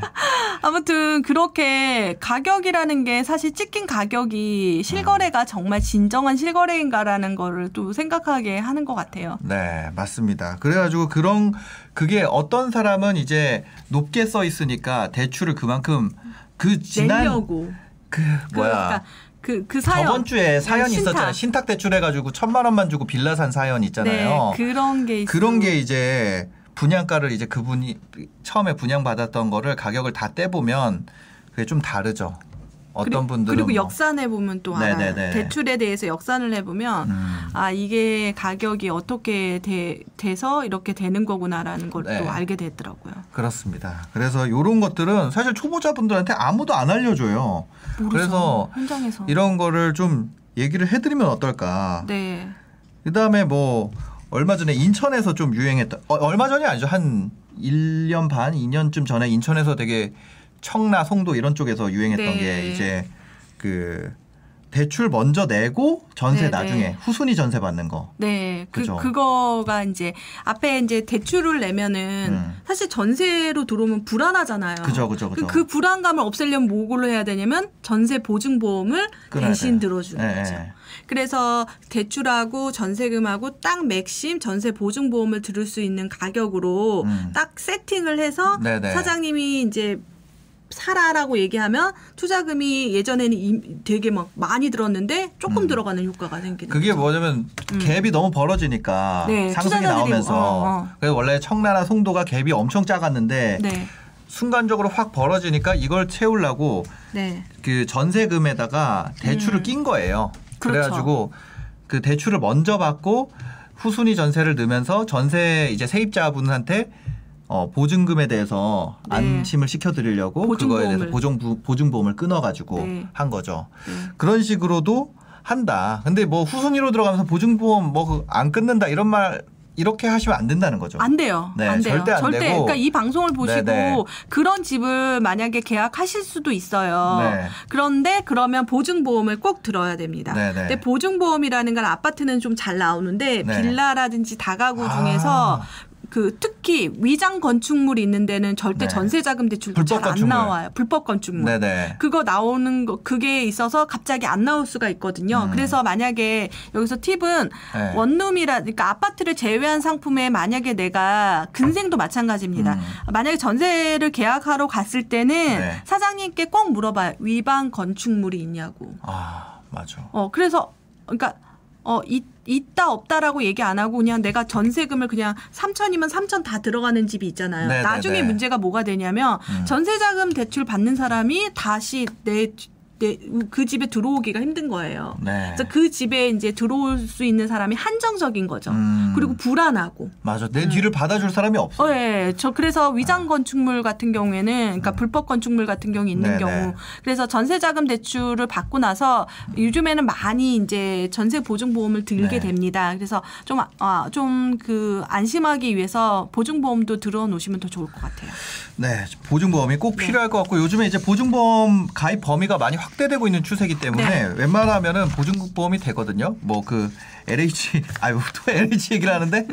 아무튼 그렇게 가격이라는 게 사실 찍힌 가격이 실거래가 정말 진정한 실거래인가라는 거를 또 생각하게 하는 것 같아요. 네, 맞습니다. 그래가지고 그런 그게 어떤 사람은 이제 높게 써 있으니까 대출을 그만큼 그 지난 내려고. 그 뭐야 그러니까 그, 그 사연. 저번 주에 사연 신탁. 있었잖아요. 신탁 대출 해가지고 천만 원만 주고 빌라 산 사연 있잖아요. 네, 그런 게 있어요. 그런 게 이제 분양가를 이제 그분이 처음에 분양 받았던 거를 가격을 다 떼보면 그게 좀 다르죠. 어떤 분들은 그리고 뭐- 역산해 보면 또 알아요. 네네네. 대출에 대해서 역산을 해보면 음. 아 이게 가격이 어떻게 돼, 돼서 이렇게 되는 거구나라는 걸또 네. 알게 되더라고요. 그렇습니다. 그래서 이런 것들은 사실 초보자분들한테 아무도 안 알려줘요. 모르죠. 그래서 현장에서 이런 거를 좀 얘기를 해드리면 어떨까. 네 그다음에 뭐 얼마 전에 인천에서 좀 유행했던 어, 얼마 전이 아니죠 한 1년 반, 2년쯤 전에 인천에서 되게 청라, 송도 이런 쪽에서 유행했던 네. 게 이제 그 대출 먼저 내고 전세 네, 나중에 네. 후순위 전세 받는 거. 네, 그, 그죠. 그거가 이제 앞에 이제 대출을 내면은 음. 사실 전세로 들어오면 불안하잖아요. 그죠, 그죠, 그죠. 그, 그 불안감을 없애려면 뭐로 해야 되냐면 전세 보증 보험을 끊어야 대신 돼요. 들어주는 예, 거죠. 예. 그래서 대출하고 전세금하고 딱 맥심 전세 보증 보험을 들을 수 있는 가격으로 음. 딱 세팅을 해서 네네. 사장님이 이제 사라라고 얘기하면 투자금이 예전에는 이- 되게 막 많이 들었는데 조금 음. 들어가는 효과가 생기는 그게 거죠. 뭐냐면 음. 갭이 너무 벌어지니까 네, 상승이 나오면서 어, 어. 그래서 원래 청라나 송도가 갭이 엄청 작았는데 네, 순간적으로 확 벌어지니까 이걸 채우려고 네, 그 전세금에다가 대출을 음. 낀 거예요. 그렇죠. 그래가지고 그 대출을 먼저 받고 후순위 전세를 넣으면서 전세 이제 세입자분한테 어, 보증금에 대해서 네. 안심을 시켜드리려고 그거에 대해서 보증보험을. 보증 보증보험을 끊어가지고 네. 한 거죠. 네. 그런 식으로도 한다. 근데 뭐 후순위로 들어가면서 보증보험 뭐 안 끊는다 이런 말 이렇게 하시면 안 된다는 거죠. 안 돼요. 네, 안 돼요. 절대 안 되고. 그러니까 이 방송을 보시고 네네. 그런 집을 만약에 계약하실 수도 있어요. 네. 그런데 그러면 보증보험을 꼭 들어야 됩니다. 네네. 근데 보증보험이라는 건 아파트는 좀 잘 나오는데 네. 빌라라든지 다가구 아. 중에서 그 특히 위장 건축물이 있는 데는 절대 네. 전세 자금 대출도 불법 잘 안. 나와요. 불법 건축물. 네네. 그거 나오는 거 그게 있어서 갑자기 안 나올 수가 있거든요. 음. 그래서 만약에 여기서 팁은 네. 원룸이라 그러니까 아파트를 제외한 상품에 만약에 내가 근생도 마찬가지입니다. 음. 만약에 전세를 계약하러 갔을 때는 네. 사장님께 꼭 물어봐요. 위반 건축물이 있냐고. 아 맞아. 어 그래서 그러니까 어 있, 있다 없다라고 얘기 안 하고 그냥 내가 전세금을 그냥 3천이면 3천 다 들어가는 집이 있잖아요. 네네네. 나중에 문제가 뭐가 되냐면 음. 전세자금 대출 받는 사람이 다시 내 내, 그 집에 들어오기가 힘든 거예요. 네. 그래서 그 집에 이제 들어올 수 있는 사람이 한정적인 거죠. 음. 그리고 불안하고. 맞아. 내 뒤를 받아줄 사람이 없어. 어, 예. 저 그래서 위장 건축물 같은 경우에는 그러니까 불법 건축물 같은 경우 있는 음. 네네. 경우 그래서 전세 자금 대출을 받고 나서 요즘에는 많이 이제 전세 보증 보험을 들게 네. 됩니다. 그래서 좀 아 좀 그 안심하기 위해서 보증 보험도 들어 놓으시면 더 좋을 것 같아요. 네, 보증보험이 꼭 네. 필요할 것 같고 요즘에 이제 보증보험 가입 범위가 많이 확대되고 있는 추세이기 때문에 네. 웬만하면은 보증보험이 되거든요. 뭐 그 LH 아유 또 LH 얘기를 하는데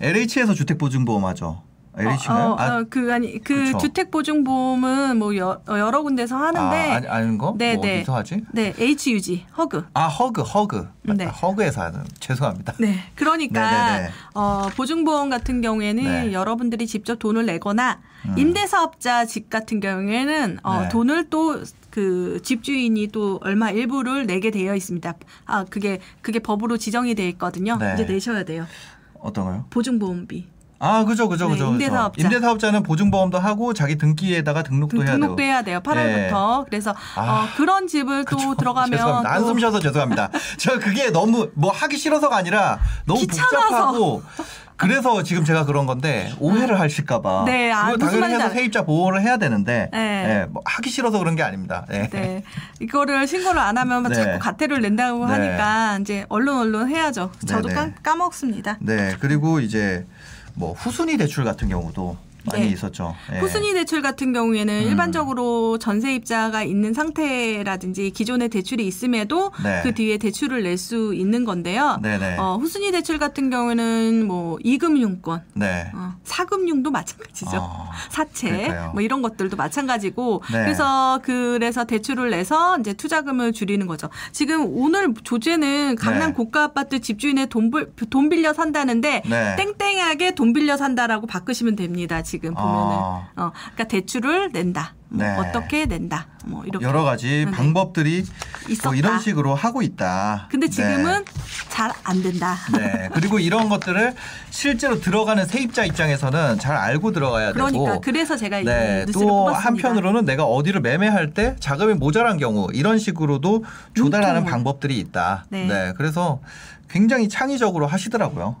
LH에서 주택보증보험 하죠. LH인가요? 어, 어, 어, 그 아니 그 그쵸. 주택 보증 보험은 뭐 여, 어, 여러 군데서 하는데 아, 아니, 아는 거? 네, 뭐 네. 어디서 하지? 네 HUG 허그 아 허그 허그 맞다. 네. 허그에서 하는 죄송합니다. 네, 그러니까 네네네. 어, 보증보험 같은 경우에는 네. 여러분들이 직접 돈을 내거나 음. 임대사업자 집 같은 경우에는 어, 네. 돈을 또그 집주인이 또 얼마 일부를 내게 되어 있습니다. 아 그게 그게 법으로 지정이 돼 있거든요. 네. 이제 내셔야 돼요. 어떤 거요? 보증보험비. 아 그죠 그죠 네, 그죠. 임대사업자. 임대사업자는 보증보험도 하고 자기 등기에다가 등록도 해야 돼요. 등록도 해야 돼요. 8월부터. 그래서 아, 어, 그런 집을 또 그쵸. 들어가면 죄송합니다. 또 한숨 쉬어서 죄송합니다. 저 그게 너무 뭐 하기 싫어서가 아니라 너무 귀찮아서. 복잡하고 그래서 지금 제가 그런 건데 오해를 하실까봐. 네, 아, 그거 당연히 해서 알- 세입자 보호를 해야 되는데 네. 예, 뭐 하기 싫어서 그런 게 아닙니다. 예. 네. 이거를 신고를 안 하면 네. 자꾸 가태를 낸다고 네. 하니까 이제 얼른 얼른 해야죠. 저도 네, 까, 네. 까먹습니다. 네, 그리고 이제 뭐 후순위 대출 같은 경우도 많이 네. 있었죠. 예. 후순위 대출 같은 경우에는 음. 일반적으로 전세 입자가 있는 상태라든지 기존에 대출이 있음에도 네. 그 뒤에 대출을 낼 수 있는 건데요. 네네. 어, 후순위 대출 같은 경우에는 뭐 이금융권, 네. 어, 사금융도 마찬가지죠. 아, 사채 그러니까요. 뭐 이런 것들도 마찬가지고 네. 그래서 그래서 대출을 내서 이제 투자금을 줄이는 거죠. 지금 오늘 조제는 강남 네. 고가 아파트 집주인의 돈, 빌- 돈 빌려 산다는데 네. 땡땡하게 돈 빌려 산다라고 바꾸시면 됩니다. 지금 보면은 아. 어 그러니까 대출을 낸다. 뭐 네. 어떻게 낸다. 뭐 이렇게 여러 가지 네. 방법들이 있었다. 뭐 이런 식으로 하고 있다. 근데 네. 지금은 잘안 된다. 네. 그리고 이런 것들을 실제로 들어가는 세입자 입장에서는 잘 알고 들어가야 그러니까 되고. 그래서 제가 네. 또 뽑았습니다. 한편으로는 내가 어디를 매매할 때 자금이 모자란 경우 이런 식으로도 조달하는. 방법들이 있다. 네. 그래서 굉장히 창의적으로 하시더라고요.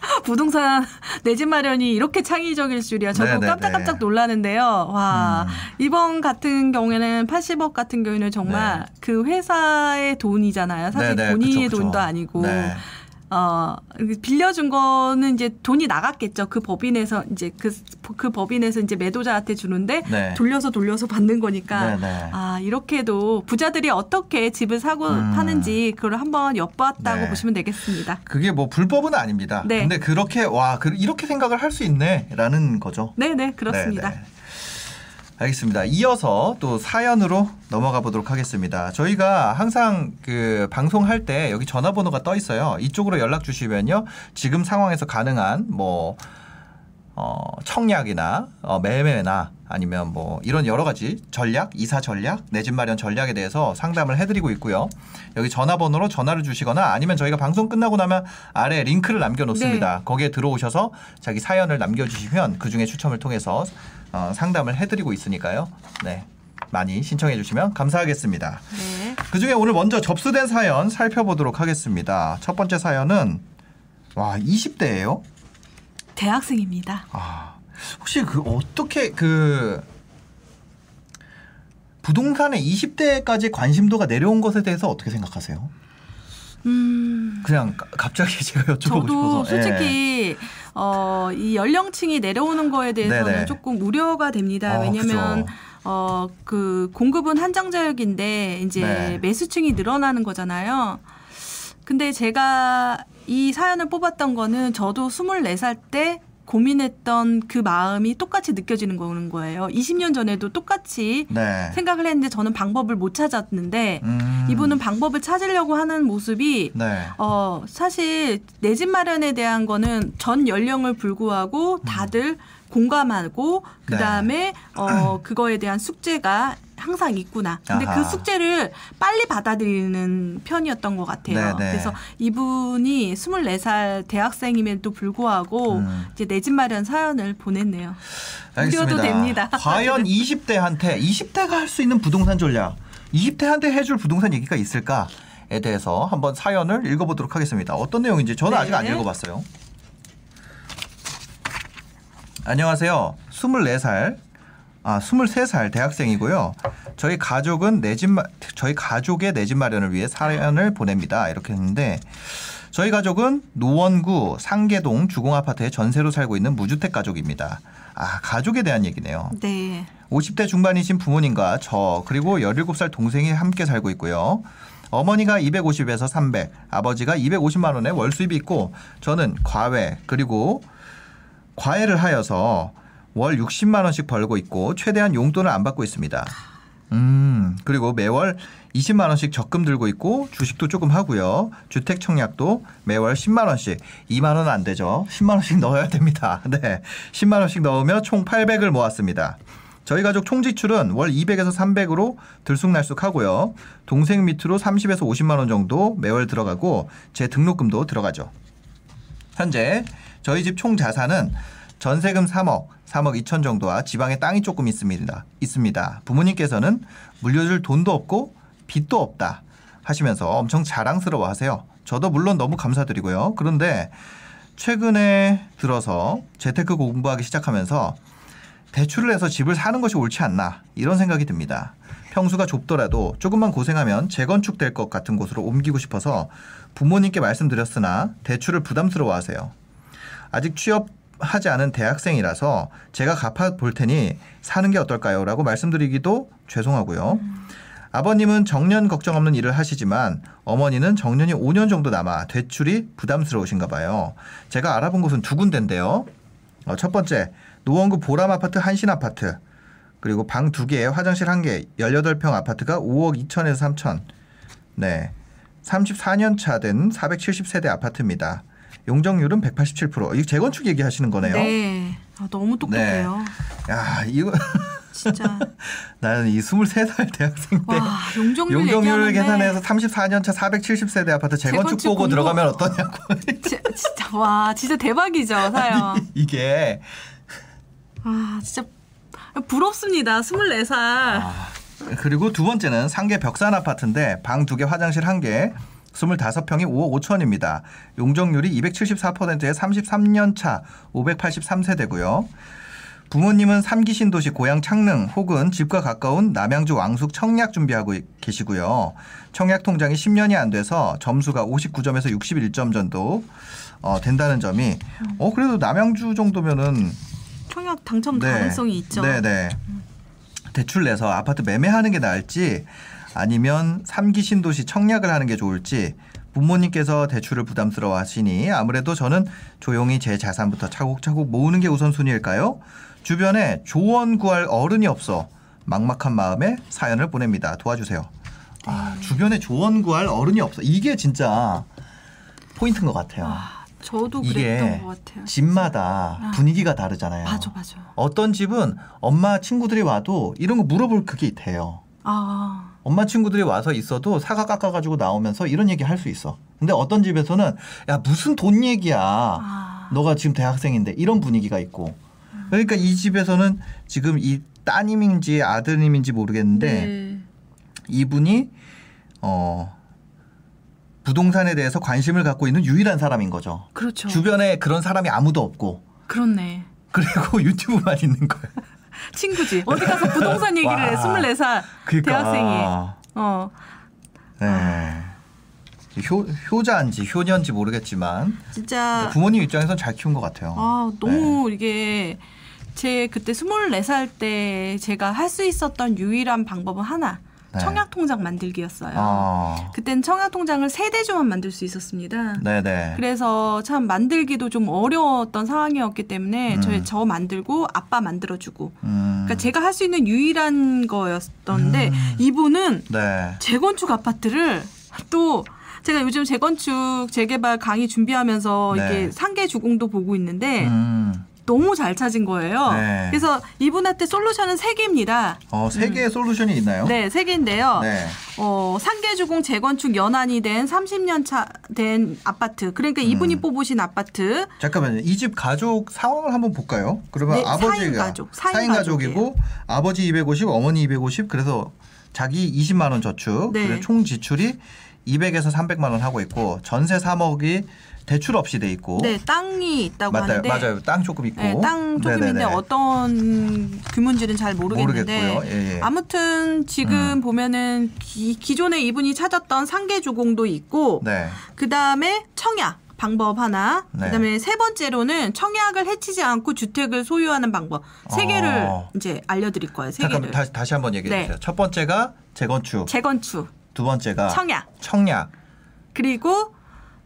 네. 부동산 내 집 마련이 이렇게 창의적일 줄이야. 저도 네네네. 깜짝깜짝 놀라는데요. 와 음. 이번 같은 경우에는 80억 같은 경우에는 정말 네. 그 회사의 돈이잖아요. 사실 네네, 본인의 그쵸, 그쵸. 돈도 아니고. 네. 어 빌려준 거는 이제 돈이 나갔겠죠. 그 법인에서 이제 그, 그 법인에서 이제 매도자한테 주는데 네. 돌려서 돌려서 받는 거니까 네네. 아 이렇게도 부자들이 어떻게 집을 사고 음. 파는지 그걸 한번 엿봤다고 네. 보시면 되겠습니다. 그게 뭐 불법은 아닙니다. 네. 근데 그렇게 와 그- 이렇게 생각을 할 수 있네라는 거죠. 네 네 그렇습니다. 네, 네. 알겠습니다. 이어서 또 사연으로 넘어가 보도록 하겠습니다. 저희가 항상 그 방송할 때 여기 전화번호가 떠 있어요. 이쪽으로 연락 주시면요. 지금 상황에서 가능한 뭐 어, 청약이나 어, 매매나 아니면 뭐 이런 여러 가지 전략, 이사 전략, 내 집 마련 전략에 대해서 상담을 해드리고 있고요. 여기 전화번호로 전화를 주시거나 아니면 저희가 방송 끝나고 나면 아래 링크를 남겨놓습니다. 거기에 들어오셔서 자기 사연을 남겨주시면 그 중에 추첨을 통해서 어, 상담을 해드리고 있으니까요. 네. 많이 신청해 주시면 감사하겠습니다. 네. 그 중에 오늘 먼저 접수된 사연 살펴보도록 하겠습니다. 첫 번째 사연은 와 20대예요. 대학생입니다. 아, 혹시 그 어떻게 그 부동산에 20대까지 관심도가 내려온 것에 대해서 어떻게 생각하세요? 음. 그냥 가- 갑자기 제가 여쭤보고 저도 싶어서. 예. 솔직히 어, 이 연령층이 내려오는 거에 대해서는 네네. 조금 우려가 됩니다. 아, 왜냐하면 그죠. 어, 그 공급은 한정적인데 이제 네. 매수층이 늘어나는 거잖아요. 근데 제가 이 사연을 뽑았던 거는 저도 24살 때 고민했던 그 마음이 똑같이 느껴지는 거는 거예요. 20년 전에도 똑같이 네. 생각을 했는데 저는 방법을 못 찾았는데 음. 이분은 방법을 찾으려고 하는 모습이 네. 어, 사실 내 집 마련에 대한 거는 전 연령을 불구하고 다들 공감하고 네. 그다음에 어, 그거에 대한 숙제가 항상 있구나. 근데 아하. 그 숙제를 빨리 받아들이는 편이었던 것 같아요. 네, 네. 그래서 이분이 24살 대학생임에도 불구하고 음. 이제 내 집 마련 사연을 보냈네요. 알겠습니다. 됩니다. 과연 20대한테 20대가 할 수 있는 부동산 전략, 20대한테 해줄 부동산 얘기가 있을까 에 대해서 한번 사연을 읽어보도록 하겠습니다. 어떤 내용인지 저는 네. 아직 안 읽어봤어요. 안녕하세요. 24살, 아 23살 대학생이고요. 저희 가족은 내 집 저희 가족의 내 집 마련을 위해 사연을 보냅니다. 이렇게 했는데 저희 가족은 노원구 상계동 주공 아파트에 전세로 살고 있는 무주택 가족입니다. 아 가족에 대한 얘기네요. 네. 50대 중반이신 부모님과 저 그리고 17살 동생이 함께 살고 있고요. 어머니가 250에서 300, 아버지가 250만 원의 월 수입이 있고 저는 과외 그리고 과외를 하여서 월 60만 원씩 벌고 있고 최대한 용돈을 안 받고 있습니다. 음, 그리고 매월 20만 원씩 적금 들고 있고 주식도 조금 하고요. 주택 청약도 매월 10만 원씩 2만 원은 안 되죠. 10만 원씩 넣어야 됩니다. 네. 10만 원씩 넣으며 총 800을 모았습니다. 저희 가족 총 지출은 월 200에서 300으로 들쑥날쑥 하고요. 동생 밑으로 30에서 50만 원 정도 매월 들어가고 제 등록금도 들어가죠. 현재 저희 집 총 자산은 전세금 3억, 3억 2천 정도와 지방에 땅이 조금 있습니다. 있습니다. 부모님께서는 물려줄 돈도 없고 빚도 없다 하시면서 엄청 자랑스러워 하세요. 저도 물론 너무 감사드리고요. 그런데 최근에 들어서 재테크 공부하기 시작하면서 대출을 해서 집을 사는 것이 옳지 않나 이런 생각이 듭니다. 평수가 좁더라도 조금만 고생하면 재건축 될 것 같은 곳으로 옮기고 싶어서 부모님께 말씀드렸으나 대출을 부담스러워 하세요. 아직 취업 하지 않은 대학생이라서 제가 갚아 볼 테니 사는 게 어떨까요? 라고 말씀드리기도 죄송하고요. 아버님은 정년 걱정 없는 일을 하시지만 어머니는 정년이 5년 정도 남아 대출이 부담스러우신가 봐요. 제가 알아본 곳은 두 군데인데요. 어, 첫 번째, 노원구 보람 아파트 한신 아파트. 그리고 방 두 개에 화장실 한 개, 18평 아파트가 5억 2천에서 3천. 네. 34년 차 된 470세대 아파트입니다. 용적률은 187%. 이거 재건축 얘기하시는 거네요. 네. 아, 너무 똑똑해요. 야, 이거 진짜. 나는 이 23살 대학생 때 와, 용적률, 얘기하는데 계산해서 34년 차 470세대 아파트 재건축 재건축 보고 공부. 들어가면 어떠냐고. 지- 진짜 와, 진짜 대박이죠, 사연. 이게 아, 진짜 부럽습니다. 24살. 아. 그리고 두 번째는 상계 벽산 아파트인데 방 두 개 화장실 한 개. 25평이 5억 5천입니다. 용적률이 274%에 33년 차 583세대고요. 부모님은 삼기 신도시 고향 창릉 혹은 집과 가까운 남양주 왕숙 청약 준비하고 계시고요. 청약 통장이 10년이 안 돼서 점수가 59점에서 61점 정도 어, 된다는 점이 어 그래도 남양주 정도면은 청약 당첨 네. 가능성이 있죠. 네네. 대출 내서 아파트 매매하는 게 나을지 아니면 삼기 신도시 청약을 하는 게 좋을지 부모님께서 대출을 부담스러워 하시니 아무래도 저는 조용히 제 자산부터 차곡차곡 모으는 게 우선순위일까요? 주변에 조언 구할 어른이 없어 막막한 마음에 사연을 보냅니다. 도와주세요. 아, 네. 주변에 조언 구할 어른이 없어. 이게 진짜 포인트인 것 같아요. 아, 저도 그랬던 것 같아요. 집마다 아. 분위기가 다르잖아요. 맞아, 맞아. 어떤 집은 엄마 친구들이 와도 이런 거 물어볼 그게 돼요. 아, 엄마 친구들이 와서 있어도 사과 깎아가지고 나오면서 이런 얘기 할 수 있어. 근데 어떤 집에서는 야 무슨 돈 얘기야. 아. 너가 지금 대학생인데 이런 분위기가 있고. 그러니까 이 집에서는 지금 이 따님인지 아드님인지 모르겠는데 네. 이분이 어 부동산에 대해서 관심을 갖고 있는 유일한 사람인 거죠. 그렇죠. 주변에 그런 사람이 아무도 없고 그렇네. 그리고 유튜브만 있는 거예요. 친구지. 어디 가서 부동산 얘기를 해. 와. 24살 그러니까. 대학생이. 어. 네. 효, 효자인지 효년지 모르겠지만 진짜 부모님 입장에선 잘 키운 것 같아요. 아, 네. 너무 이게 제 그때 24살 때 제가 할 수 있었던 유일한 방법은 하나. 네. 청약 통장 만들기였어요. 아, 그땐 청약 통장을 세 대주만 만들 수 있었습니다. 네네. 그래서 참 만들기도 좀 어려웠던 상황이었기 때문에 음. 저, 저 만들고 아빠 만들어주고 음, 그러니까 제가 할 수 있는 유일한 거였던데 음. 이분은 네. 재건축 아파트를 또 제가 요즘 재건축 재개발 강의 준비하면서 네. 이게 상계 주공도 보고 있는데 음, 너무 잘 찾은 거예요. 네. 그래서 이분한테 솔루션은 세 개입니다. 어, 세 개의 솔루션이 있나요? 음. 네, 세 개인데요. 네. 어, 상계주공 재건축 연한이 된 30년 차 된 아파트. 그러니까 이분이 음. 뽑으신 아파트. 잠깐만요. 이 집 가족 상황을 한번 볼까요? 그러면 네, 아버지가 사인 가족, 사인 사인 가족이고 아버지 250, 어머니 250. 그래서 자기 20만 원 저축. 네. 총 지출이 200에서 300만 원 하고 있고 전세 3억이 대출 없이 돼 있고. 네, 땅이 있다고 맞아요. 하는데 맞아요. 땅 조금 있고. 네, 땅 조금인데 네네네. 어떤 규모인지는 잘 모르겠는데. 예, 예. 아무튼 지금 음. 보면은 기, 기존에 이분이 찾았던 상계주공도 있고 네. 그 다음에 청약 방법 하나, 네. 그다음에 세 번째로는 청약을 해치지 않고 주택을 소유하는 방법 세 어. 개를 이제 알려드릴 거예요. 세 잠깐만 개를 다시 다시 한번 얘기해 네. 주세요. 첫 번째가 재건축, 재건축, 두 번째가 청약, 청약. 그리고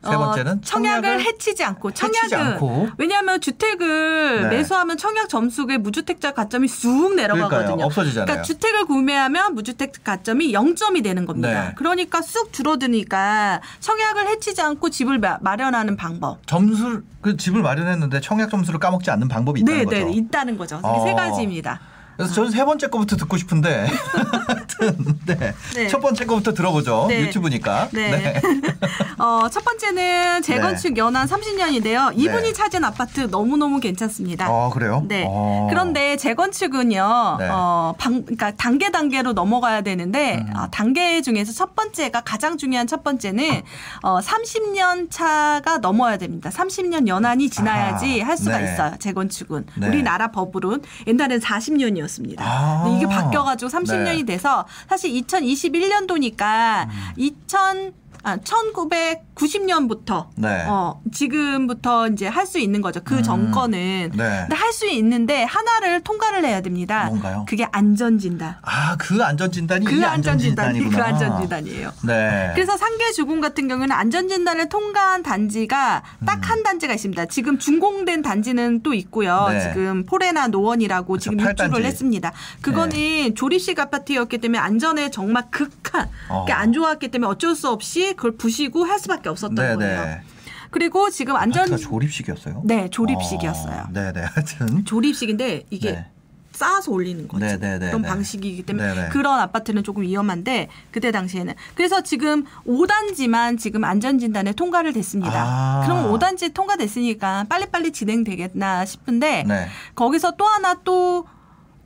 세 번째는 청약을, 해치지 않고 청약은 해치지 않고. 왜냐하면 주택을 네. 매수하면 청약 점수의 무주택자 가점이 쑥 내려가거든요. 없어지잖아요. 그러니까 주택을 구매하면 무주택 가점이 0점이 되는 겁니다. 네. 그러니까 쑥 줄어드니까 청약을 해치지 않고 집을 마, 마련하는 방법. 점수 그 집을 마련했는데 청약 점수를 까먹지 않는 방법이 있다는 네, 거죠. 네, 있다는 거죠. 어. 세 가지입니다. 그래서 저는 세 번째 거부터 듣고 싶은데 네. 네. 첫 번째 거부터 들어보죠. 네. 유튜브니까. 네. 어, 첫 번째는 재건축 연한 30년인데요. 이분이 네. 찾은 아파트 너무너무 괜찮습니다. 어 그래요? 네. 어. 그런데 재건축은요, 네. 어, 방, 그러니까 단계 단계로 넘어가야 되는데, 음. 어, 단계 중에서 첫 번째가 가장 중요한 첫 번째는, 어, 30년 차가 넘어야 됩니다. 30년 연한이 지나야지 아하. 할 수가 네. 있어요. 재건축은. 네. 우리나라 법으로는 옛날엔 40년이었 습니다. 아. 이게 바뀌어가지고 30년이 네. 돼서 사실 2021년도니까 음. 2000, 아, 1990년부터 네. 어, 지금부터 이제 할 수 있는 거죠. 그 음. 정권은. 네. 근데 할 수 있는데 하나를 통과를 해야 됩니다. 뭔가요? 그게 안전 진단. 아, 그 안전 진단이 그이 안전 진단이 그 안전진단이구나. 안전 진단이에요. 네. 그래서 상계 주공 같은 경우는 안전 진단을 통과한 단지가 딱한 단지가 있습니다. 지금 준공된 단지는 또 있고요. 네. 지금 포레나 노원이라고 그렇죠. 지금 팔 입주를 단지. 했습니다. 그거는 조립식 아파트였기 때문에 안전에 정말 극한, 어. 그게 안 좋았기 때문에 어쩔 수 없이 그걸 부시고 할 수밖에 없었던 네, 거예요. 네. 그리고 지금 안전 아파트가 조립식이었어요? 네, 조립식이었어요. 어, 네, 네. 하여튼 조립식인데 이게 네. 쌓아서 올리는 거죠. 네, 네, 네, 그런 네. 방식이기 때문에 네, 네. 그런 아파트는 조금 위험한데 그때 당시에는 그래서 지금 5단지만 지금 안전진단에 통과를 됐습니다. 아. 그럼 5단지 통과됐으니까 빨리빨리 진행되겠나 싶은데 네. 거기서 또 하나 또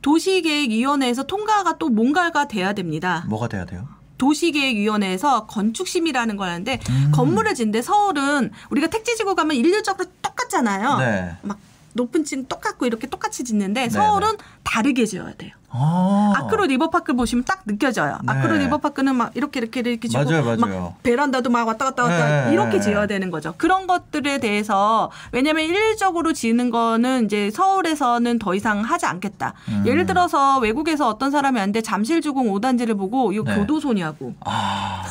도시계획위원회에서 통과가 또 뭔가가 돼야 됩니다. 뭐가 돼야 돼요? 도시계획위원회에서 건축심이라는 걸 하는데 음. 건물을 짓는데 서울은 우리가 택지지구 가면 일률적으로 똑같잖아요. 네. 막 높은 층 똑같고 이렇게 똑같이 짓는데 네, 서울은 다르게 지어야 돼요. 아. 아크로 리버파크 보시면 딱 느껴져요. 네. 아크로 리버파크는 막 이렇게 이렇게 이렇게 지고 맞아요, 맞아요. 막 베란다도 막 왔다 갔다 왔다 네. 이렇게 지어야 되는 거죠. 그런 것들에 대해서 왜냐하면 일률적으로 지는 거는 이제 서울에서는 더 이상 하지 않겠다. 음. 예를 들어서 외국에서 어떤 사람이 왔는데 잠실주공 5단지를 보고 이거 네. 교도소냐고 아.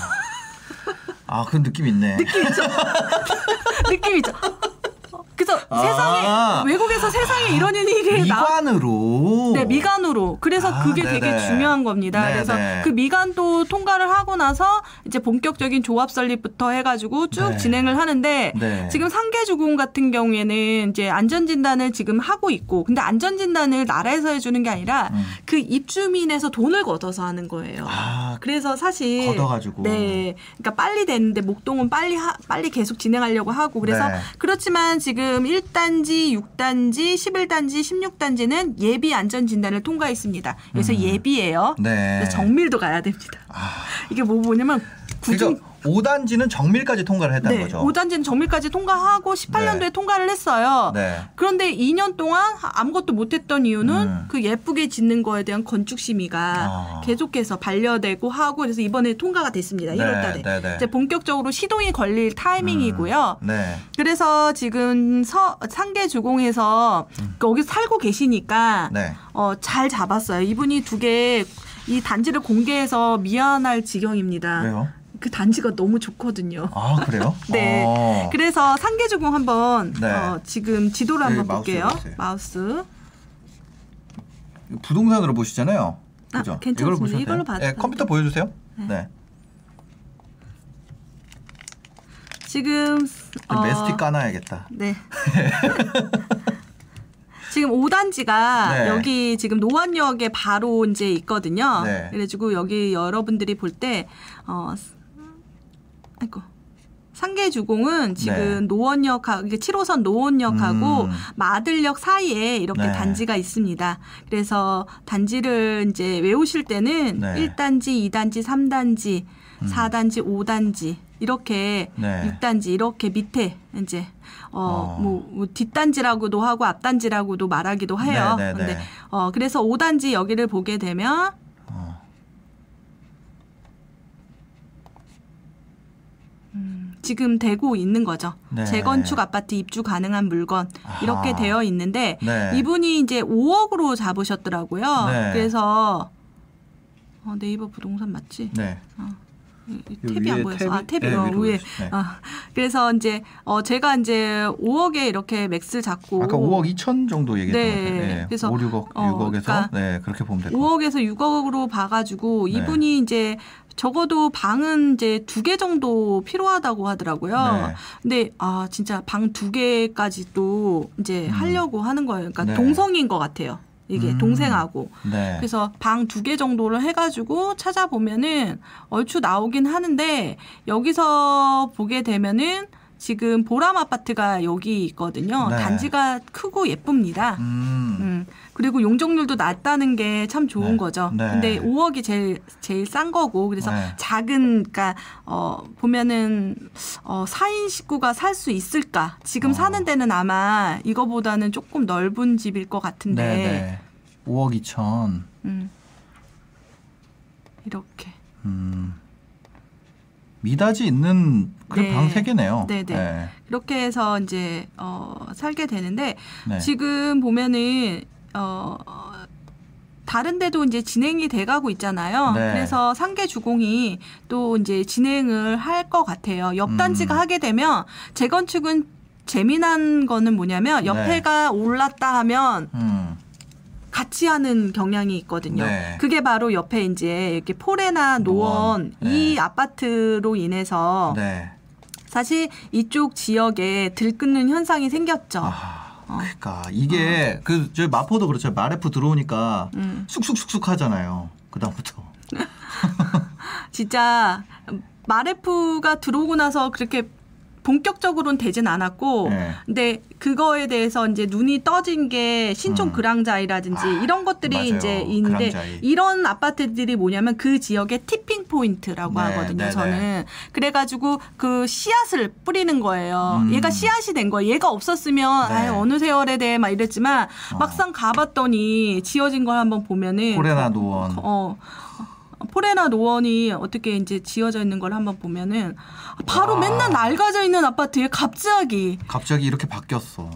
아, 그런 느낌 있네. 느낌이죠. 그래서 아. 세상에 외국에서 세상에 이런 일이 나 미관으로. 네, 미간으로. 그래서 아, 그게 네네. 되게 중요한 겁니다. 네네. 그래서 그 미간도 통과를 하고 나서 이제 본격적인 조합 설립부터 해가지고 쭉 네. 진행을 하는데 네. 지금 상계주공 같은 경우에는 이제 안전 진단을 지금 하고 있고 근데 안전 진단을 나라에서 해주는 게 아니라 음. 그 입주민에서 돈을 걷어서 하는 거예요. 아, 그래서 사실 걷어가지고. 네, 그러니까 빨리 됐는데 목동은 빨리 하, 빨리 계속 진행하려고 하고 그래서 네. 그렇지만 지금 1단지, 6단지, 11단지, 16단지는 예비 안전 진단을 통과했습니다. 그래서 음. 예비예요. 네. 그래서 정밀도 가야 됩니다. 아. 이게 뭐 뭐냐면 그러니까 5단지는 정밀까지 통과를 했다는 네, 거죠. 5단지는 정밀까지 통과하고 18년도에 네. 통과를 했어요. 네. 그런데 2년 동안 아무것도 못했던 이유는 음. 그 예쁘게 짓는 거에 대한 건축 심의가 아. 계속해서 반려되고 하고 그래서 이번에 통과가 됐습니다. 네, 1월달에 네, 네. 이제 본격적으로 시동이 걸릴 타이밍이고요. 음, 네. 그래서 지금 서, 상계 주공에서 거기 살고 계시니까 네. 어, 잘 잡았어요. 이분이 두 개 이 단지를 공개해서 미안할 지경입니다. 왜요? 그 단지가 너무 좋거든요. 아, 그래요? 네. 어. 그래서 상계주공 한번 네. 어, 지금 지도를 네, 한번 마우스 볼게요. 마우스. 부동산으로 보시잖아요. 아, 그죠? 괜찮습니다. 이걸로 보셔도 이걸로 돼요? 봐도 네. 컴퓨터 보여주세요. 네. 지금 어, 메스틱 까놔야겠다. 네. 지금 5단지가 네. 여기 지금 노원역에 바로 이제 있거든요. 네. 그래가지고 여기 여러분들이 볼 때, 어, 아이고. 상계주공은 지금 네. 노원역하고, 이게 7호선 노원역하고 음. 마들역 사이에 이렇게 네. 단지가 있습니다. 그래서 단지를 이제 외우실 때는 네. 음. 1단지, 2단지, 3단지, 4단지, 5단지, 이렇게 네. 6단지, 이렇게 밑에 이제 어, 어. 뭐, 뭐 뒷단지라고도 하고 앞단지라고도 말하기도 해요. 네, 네, 근데 네. 어 그래서 5단지 여기를 보게 되면 어. 지금 되고 있는 거죠. 네. 재건축 아파트 입주 가능한 물건 이렇게 아하. 되어 있는데 네. 이분이 이제 5억으로 잡으셨더라고요. 네. 그래서 어, 네이버 부동산 맞지? 네. 이요 탭이 안 보여서 탭이- 아 탭이 네, 어, 위로 위에. 네. 아, 그래서 이제 어 제가 이제 5억에 이렇게 max 잡고 아까 5억 2천 정도 얘기했던 네, 것 같아요. 네. 그래서 5, 6억, 어, 6억에서 그러니까 네 그렇게 보면 될것 같아요. 5억에서 6억으로 봐가지고 네. 이분이 이제 적어도 방은 이제 두 개 정도 필요하다고 하더라고요. 네. 근데 아 진짜 방 두 개까지 또 이제 음. 하려고 하는 거예요. 그러니까 네. 동성인 것 같아요. 이게 음. 동생하고. 네. 그래서 방 두 개 정도를 해가지고 찾아보면은 얼추 나오긴 하는데 여기서 보게 되면은 지금 보람 아파트가 여기 있거든요. 네. 단지가 크고 예쁩니다. 음. 음. 그리고 용적률도 낮다는 게 참 좋은 네. 거죠. 네. 근데 5억이 제일 제일 싼 거고 그래서 네. 작은 그러니까 어 보면은 어 4인 식구가 살 수 있을까? 지금 어. 사는 데는 아마 이거보다는 조금 넓은 집일 것 같은데. 네, 네. 5억 2천. 음. 이렇게. 음. 미닫이 있는 그 네. 방세 개네요. 네, 네. 그렇게 해서 이제 어 살게 되는데 네. 지금 보면은 어 다른 데도 이제 진행이 돼 가고 있잖아요. 네. 그래서 상계 주공이 또 이제 진행을 할 것 같아요. 옆 음. 단지가 하게 되면 재건축은 재미난 거는 뭐냐면 옆에가 올랐다 하면 음. 같이 하는 경향이 있거든요. 네. 그게 바로 옆에 이제 이렇게 포레나 노원, 노원. 이 네. 아파트로 인해서 네. 사실 이쪽 지역에 들끓는 현상이 생겼죠. 아, 그러니까 이게 그저 마포도 그렇죠. 마래푸 들어오니까 음. 쑥쑥쑥쑥 하잖아요. 그다음부터. 진짜 마래푸가 들어오고 나서 그렇게 본격적으로는 되진 않았고 네. 근데 그거에 대해서 이제 눈이 떠진 게 신촌 음. 그랑자이라든지 아, 이런 것들이 맞아요. 이제 있는데 그랑자이. 이런 아파트들이 뭐냐면 그 지역의 tipping point라고 네, 하거든요 네, 저는 그래가지고 그 씨앗을 뿌리는 거예요 음. 얘가 씨앗이 된 거예요 얘가 없었으면 네. 아유 어느 세월에 돼 막 이랬지만 어. 막상 가봤더니 지어진 걸 한번 보면은 포레나 거- 노원. 어. 포레나 노원이 어떻게 이제 지어져 있는 걸 한번 보면은 바로 와. 맨날 낡아져 있는 아파트에 갑자기 갑자기 이렇게 바뀌었어.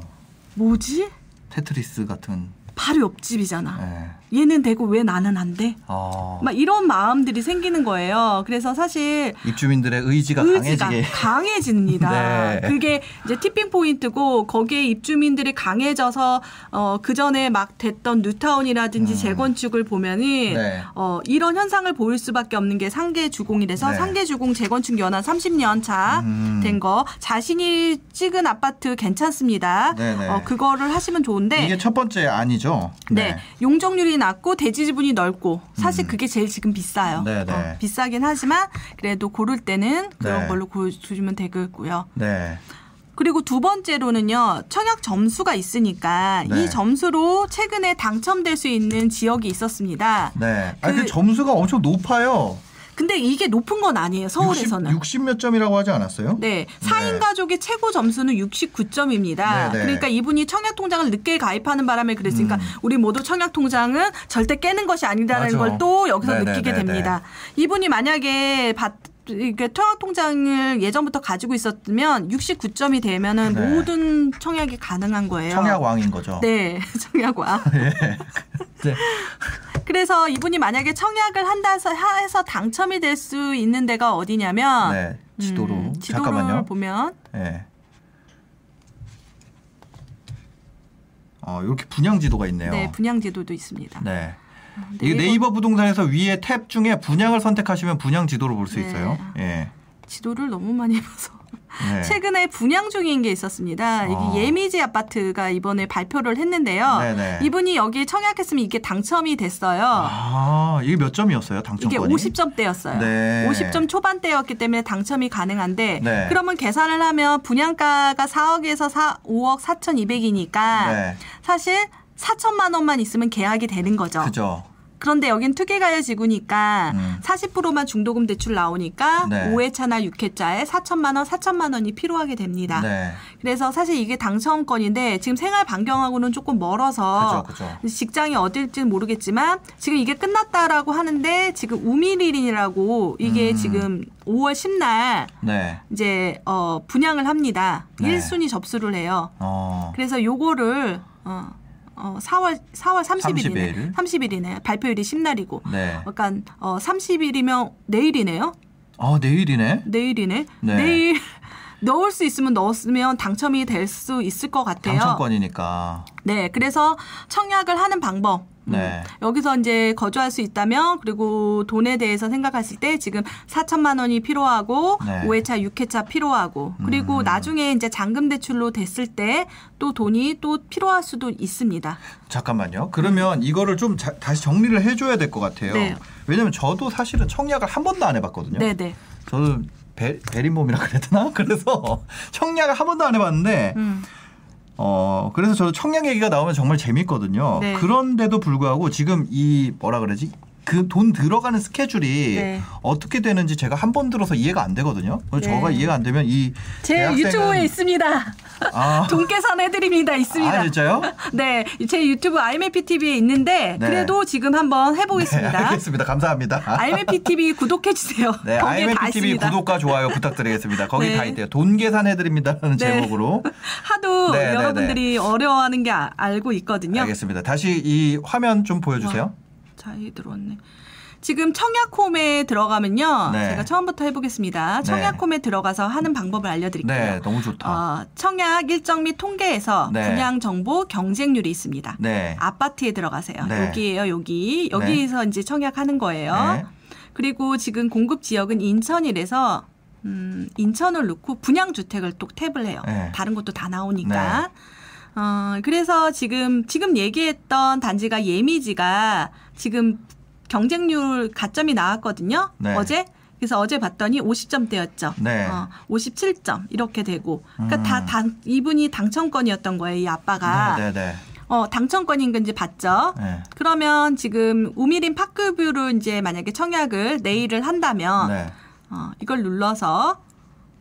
뭐지? 테트리스 같은. 바로 옆집이잖아. 네. 얘는 되고 왜 나는 안 돼? 어. 막 이런 마음들이 생기는 거예요. 그래서 사실 입주민들의 의지가, 의지가. 강해집니다. 네. 그게 이제 티핑 포인트고 거기에 입주민들이 강해져서 어, 그 전에 막 됐던 뉴타운이라든지 음. 재건축을 보면은 네. 어, 이런 현상을 보일 수밖에 없는 게 상계 주공이라서 네. 상계 주공 재건축 연한 30년 차 음. 된거 자신이 찍은 아파트 괜찮습니다. 네네. 어, 그거를 하시면 좋은데 이게 첫 번째 아니죠? 네. 용적률이 낮고 대지 지분이 넓고 사실 음. 그게 제일 지금 비싸요. 네네. 어, 비싸긴 하지만 그래도 고를 때는 그런 네. 걸로 고르시면 되겠고요. 네. 그리고 두 번째로는요 청약 점수가 있으니까 네. 이 점수로 최근에 당첨될 수 있는 지역이 있었습니다. 네. 아, 그 그- 점수가 엄청 높아요. 근데 이게 높은 건 아니에요 서울에서는. 60, 몇 점이라고 하지 않았어요? 네, 4인 네. 가족의 최고 점수는 69점입니다. 네, 네. 그러니까 이분이 청약 통장을 늦게 가입하는 바람에 그랬으니까 음. 우리 모두 청약 통장은 절대 깨는 것이 아니다라는. 걸 또 여기서 네, 네, 느끼게 네, 됩니다. 이분이 만약에 받 이게 청약 통장을 예전부터 가지고 있었으면 69점이 되면은 네. 모든 청약이 가능한 거예요. 청약 왕인 거죠. 네, 청약왕. 네. 그래서 이분이 만약에 청약을 한다 해서 해서 당첨이 될 수 있는 데가 어디냐면 네. 지도로. 음, 지도를 잠깐만요. 보면 네. 어, 이렇게 분양 지도가 있네요. 네, 분양 지도도 있습니다. 네. 네이버- 이게 네이버 부동산에서 위에 탭 중에 분양을 선택하시면 분양 지도를 볼수 네. 있어요. 예. 지도를 너무 많이 봐서 네. 최근에 분양 중인 게 있었습니다. 이게 어. 예미지 아파트가 이번에 발표를 했는데요. 네네. 이분이 여기 청약했으면 이게 당첨이 됐어요. 아, 이게 몇 점이었어요? 이게 당첨권이? 50점대였어요. 네. 50점 초반대였기 때문에 당첨이 가능한데 네. 그러면 계산을 하면 분양가가 4억에서 4, 5억 4,200이니까 네. 사실 4천만 원만 있으면 계약이 되는 거죠. 그죠. 그런데 여긴 투기가열 지구니까 음. 40%만 중도금 대출 나오니까 네. 5회차나 6회차에 4천만 원, 4천만 원이 필요하게 됩니다. 네. 그래서 사실 이게 당첨권인데 지금 생활 반경하고는 조금 멀어서 그죠, 그죠. 직장이 어딜지는 모르겠지만 지금 이게 끝났다라고 하는데 지금 우미릴이라고 이게 음. 지금 5월 10날 네. 이제 어 분양을 합니다. 네. 일 1순위 접수를 해요. 어. 그래서 요거를 어, 어 4월 4월 30일이네. 30일. 30일이네. 발표일이 10날이고. 네. 약간 어 30일이면 내일이네요. 아 내일이네. 내일이네. 네. 내일 넣을 수 있으면 넣었으면 당첨이 될 수 있을 것 같아요. 당첨권이니까. 네, 그래서 청약을 하는 방법. 음, 네. 여기서 이제 거주할 수 있다면 그리고 돈에 대해서 생각했을 때 지금 4천만 원이 필요하고 네. 5회차, 6회차 필요하고 그리고 음. 나중에 이제 잔금 대출로 됐을 때 또 돈이 또 필요할 수도 있습니다. 잠깐만요. 그러면 이거를 좀 자- 다시 정리를 해줘야 될 것 같아요. 네. 왜냐면 저도 사실은 청약을 한 번도 안 해봤거든요. 네, 네. 저는 배, 베린몸이라 그래야 되나? 그래서 청약을 한 번도 안 해봤는데 음. 어 그래서 저도 청약 얘기가 나오면 정말 재밌거든요. 네. 그런데도 불구하고 지금 이 뭐라 그러지? 그 돈 들어가는 스케줄이 네. 어떻게 되는지 제가 한 번 들어서 이해가 안 되거든요. 그래서 네. 저가 이해가 안 되면 이 제 유튜브에 있습니다. 아, 돈 계산 해드립니다. 있습니다. 아 진짜요? 네, 제 유튜브 IMP TV에 있는데 네. 그래도 지금 한번 네, 해보겠습니다. 알겠습니다. 감사합니다. IMP TV 구독해 주세요. 네, IMF TV. 구독과 좋아요 부탁드리겠습니다. 거기 네. 다 있대요. 돈 계산해드립니다라는 네. 제목으로. 하도 네, 네, 여러분들이 어려워하는 게 아- 알고 있거든요. 알겠습니다. 다시 이 화면 좀 보여주세요. 잘 들어왔네. 지금 청약홈에 들어가면요. 네. 제가 처음부터 해보겠습니다. 네. 청약홈에 들어가서 하는 방법을 알려드릴게요. 네, 너무 좋다. 어, 청약 일정 및 통계에서 네. 분양 정보 경쟁률이 있습니다. 네. 아파트에 들어가세요. 네. 여기에요, 여기. 여기서 이제 청약하는 거예요. 네. 그리고 지금 공급 지역은 인천이라서 음, 인천을 넣고 분양 주택을 또 탭을 해요. 네. 다른 것도 다 나오니까. 어, 그래서 지금 지금 얘기했던 단지가 예미지가 지금 경쟁률 가점이 나왔거든요. 네. 어제 그래서 어제 봤더니 50점대였죠. 네. 어, 57점 이렇게 되고, 그러니까 음. 다 당, 이분이 당첨권이었던 거예요. 이 아빠가 네, 네, 어, 당첨권인 건지 봤죠. 네. 그러면 지금 우미린 파크뷰로 이제 만약에 청약을 내일을 한다면 네. 어, 이걸 눌러서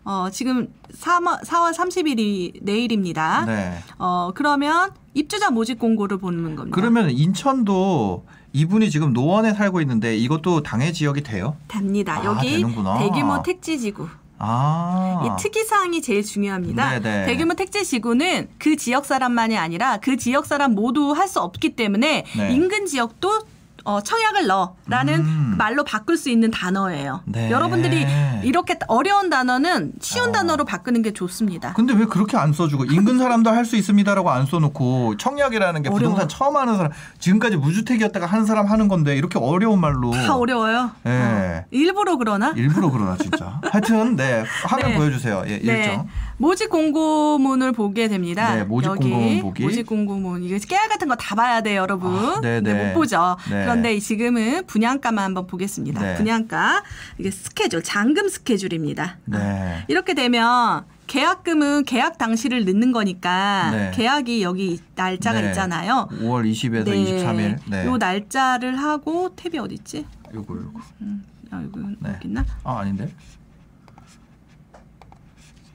어, 지금 3월, 4월 30일이 내일입니다. 네. 어, 그러면 입주자 모집 공고를 보는 겁니다. 그러면 인천도 이분이 지금 노원에 살고 있는데 이것도 당해 지역이 돼요? 됩니다. 아, 여기 되는구나. 대규모 택지 지구. 아. 이 특이사항이 제일 중요합니다. 네네. 대규모 택지 지구는 그 지역 사람만이 아니라 그 지역 사람 모두 할 수 없기 때문에 네. 인근 지역도 어, 청약을 넣어라는 음. 말로 바꿀 수 있는 단어예요. 네. 여러분들이 이렇게 어려운 단어는 쉬운 어. 단어로 바꾸는 게 좋습니다. 근데 왜 그렇게 안 써주고 인근 사람도 할 수 있습니다라고 안 써놓고 청약이라는 게 어려워. 부동산 처음 하는 사람 지금까지 무주택이었다가 하는 사람 하는 건데 이렇게 어려운 말로 다 어려워요. 네. 어. 일부러 그러나? 일부러 그러나 진짜. 하여튼 네 화면 네. 보여주세요. 예, 일정. 모집 공고문을 보게 됩니다. 네, 모집 여기 공고문 보기. 모집 공고문. 이거 깨알 같은 거 다 봐야 돼요, 여러분. 아, 네, 네. 못 보죠. 네. 그런데 지금은 분양가만 한번 보겠습니다. 네. 분양가. 이게 스케줄, 잔금 스케줄입니다. 네. 이렇게 되면 계약금은 계약 당시를 넣는 거니까 네. 계약이 여기 날짜가 네. 있잖아요. 5월 20에서 23일. 네. 요 날짜를 하고 탭이 어디 있지? 요거 요거. 음, 아, 여기 네. 여기 있나? 아 아닌데.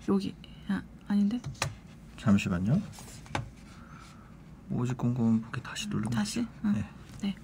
여기. 아, 아닌데? 잠시만요. 모집 공고문 보기 다시 누르면 다시. 응. 네. 네.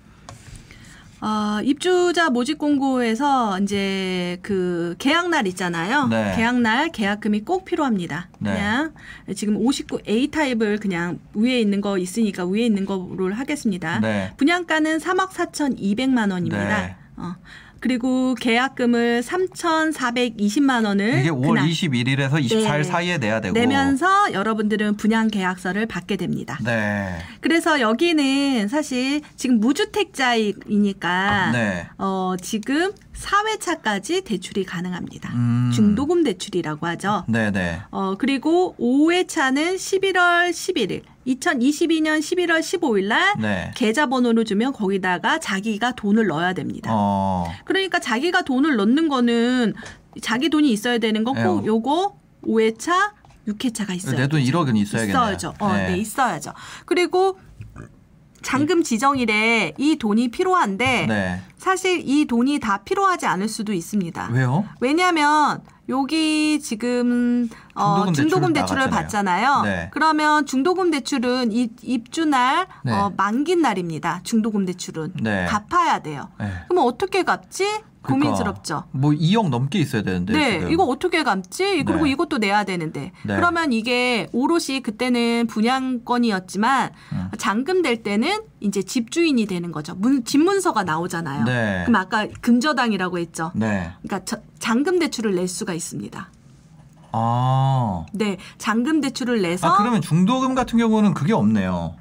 어, 입주자 모집 공고에서 이제 그 계약 날 있잖아요. 네. 계약 날 계약금이 꼭 필요합니다. 네. 그냥 지금 59 A 타입을 그냥 위에 있는 거 있으니까 위에 있는 거를 하겠습니다. 네. 분양가는 3억 4,200만 원입니다. 네. 어. 그리고 계약금을 3,420만 원을 이게 5월 그날 21일에서 24일 네. 사이에 내야 되고. 내면서 여러분들은 분양 계약서를 받게 됩니다. 네. 그래서 여기는 사실 지금 무주택자이니까 네. 어, 지금 4회차까지 대출이 가능합니다. 음. 중도금 대출이라고 하죠. 네, 네. 어, 그리고 5회차는 11월 11일, 2022년 11월 15일 날 네. 계좌번호를 주면 거기다가 자기가 돈을 넣어야 됩니다. 어. 그러니까 자기가 돈을 넣는 거는 자기 돈이 있어야 되는 거고 에요. 요거 5회차, 6회차가 있어요. 내 돈 1억은 있어야겠네. 있어야죠. 어, 네. 있어야죠. 그리고 잔금 지정일에 이 돈이 필요한데 네. 사실 이 돈이 다 필요하지 않을 수도 있습니다. 왜요? 왜냐하면 여기 지금 어, 중도금 중도금 대출 대출을. 받잖아요. 네. 그러면 중도금 대출은 이 입주날 네. 어, 만기 날입니다. 중도금 대출은 네. 갚아야 돼요. 네. 그럼 어떻게 갚지? 고민스럽죠. 뭐 2억 넘게 있어야 되는데. 네, 지금. 이거 어떻게 갚지? 그리고 네. 이것도 내야 되는데. 네. 그러면 이게 오롯이 그때는 분양권이었지만 음. 잔금 될 때는 이제 집주인이 되는 거죠. 문, 집 문서가 나오잖아요. 네. 그럼 아까 근저당이라고 했죠. 네. 그러니까 저- 잔금 대출을 낼 수가 있습니다. 아. 네, 잔금 대출을 내서 아 그러면 중도금 같은 경우는 그게 없네요.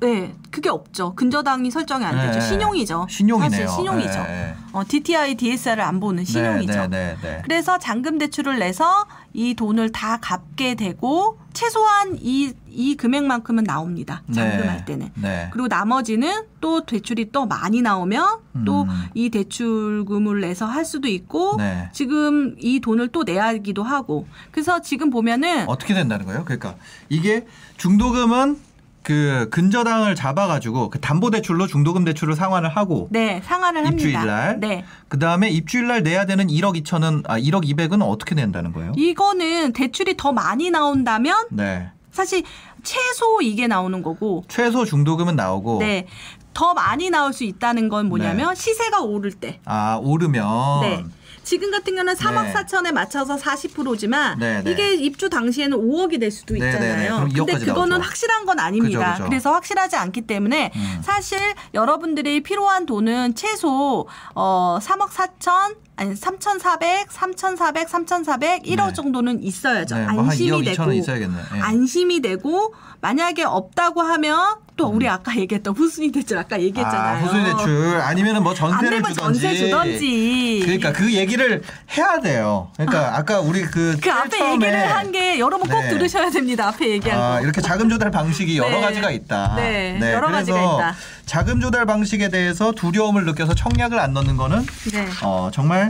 네, 그게 없죠. 근저당이 설정이 안 되죠. 네. 신용이죠. 신용이네요. 사실 신용이죠. 네, 네. 어, DTI, DSR을 안 보는 신용이죠. 네, 네, 네, 네. 그래서 잔금 대출을 내서 이 돈을 다 갚게 되고 최소한 이, 이 금액만큼은 나옵니다. 잔금할 네. 때는. 네. 그리고 나머지는 또 대출이 또 많이 나오면 또 음. 이 대출금을 내서 할 수도 있고 네. 지금 이 돈을 또 내야 하기도 하고 그래서 지금 보면은 어떻게 된다는 거예요? 그러니까 이게 중도금은 그 근저당을 잡아가지고 그 담보대출로 중도금 대출을 상환을 하고 네 상환을 합니다. 입주일날 네. 그 다음에 입주일날 내야 되는 1억 2천은 아 1억 2백은 어떻게 낸다는 거예요? 이거는 대출이 더 많이 나온다면 네. 사실 최소 이게 나오는 거고 최소 중도금은 나오고 네. 더 많이 나올 수 있다는 건 네. 뭐냐면 시세가 오를 때. 아 오르면 네. 지금 같은 경우는 3억 네. 4천에 맞춰서 40%지만 네, 네. 이게 입주 당시에는 5억이 될 수도 네, 네, 네. 있잖아요. 근데 2억까지 그거는 나오죠. 확실한 건 아닙니다. 그죠, 그죠. 래서 확실하지 않기 때문에 음. 사실 여러분들이 필요한 돈은 최소 어 3억 4천 아니 3,400, 3,400, 3,400, 1억 네. 정도는 있어야죠. 네, 뭐한 안심이 2억 되고 2천은 있어야겠네. 예. 안심이 되고 만약에 없다고 하면 또 우리 아까 얘기했던 후순위 대출 아까 얘기했잖아요. 음. 아, 후순위 대출 아니면은 뭐안 전세를 주던지. 전세 주던지. 그러니까 그 얘기를 해야 돼요. 그러니까 아 까 우리 그, 그 앞에 얘기를 한 게 여러분 꼭 네. 들으셔야 됩니다. 앞에 얘기한 거. 아, 이렇게 자금 조달 방식이 여러 네. 가지가 있다. 네, 여러 그래서 가지가 있다. 자금 조달 방식에 대해서 두려움을 느껴서 청약을 안 넣는 거는 네. 어, 정말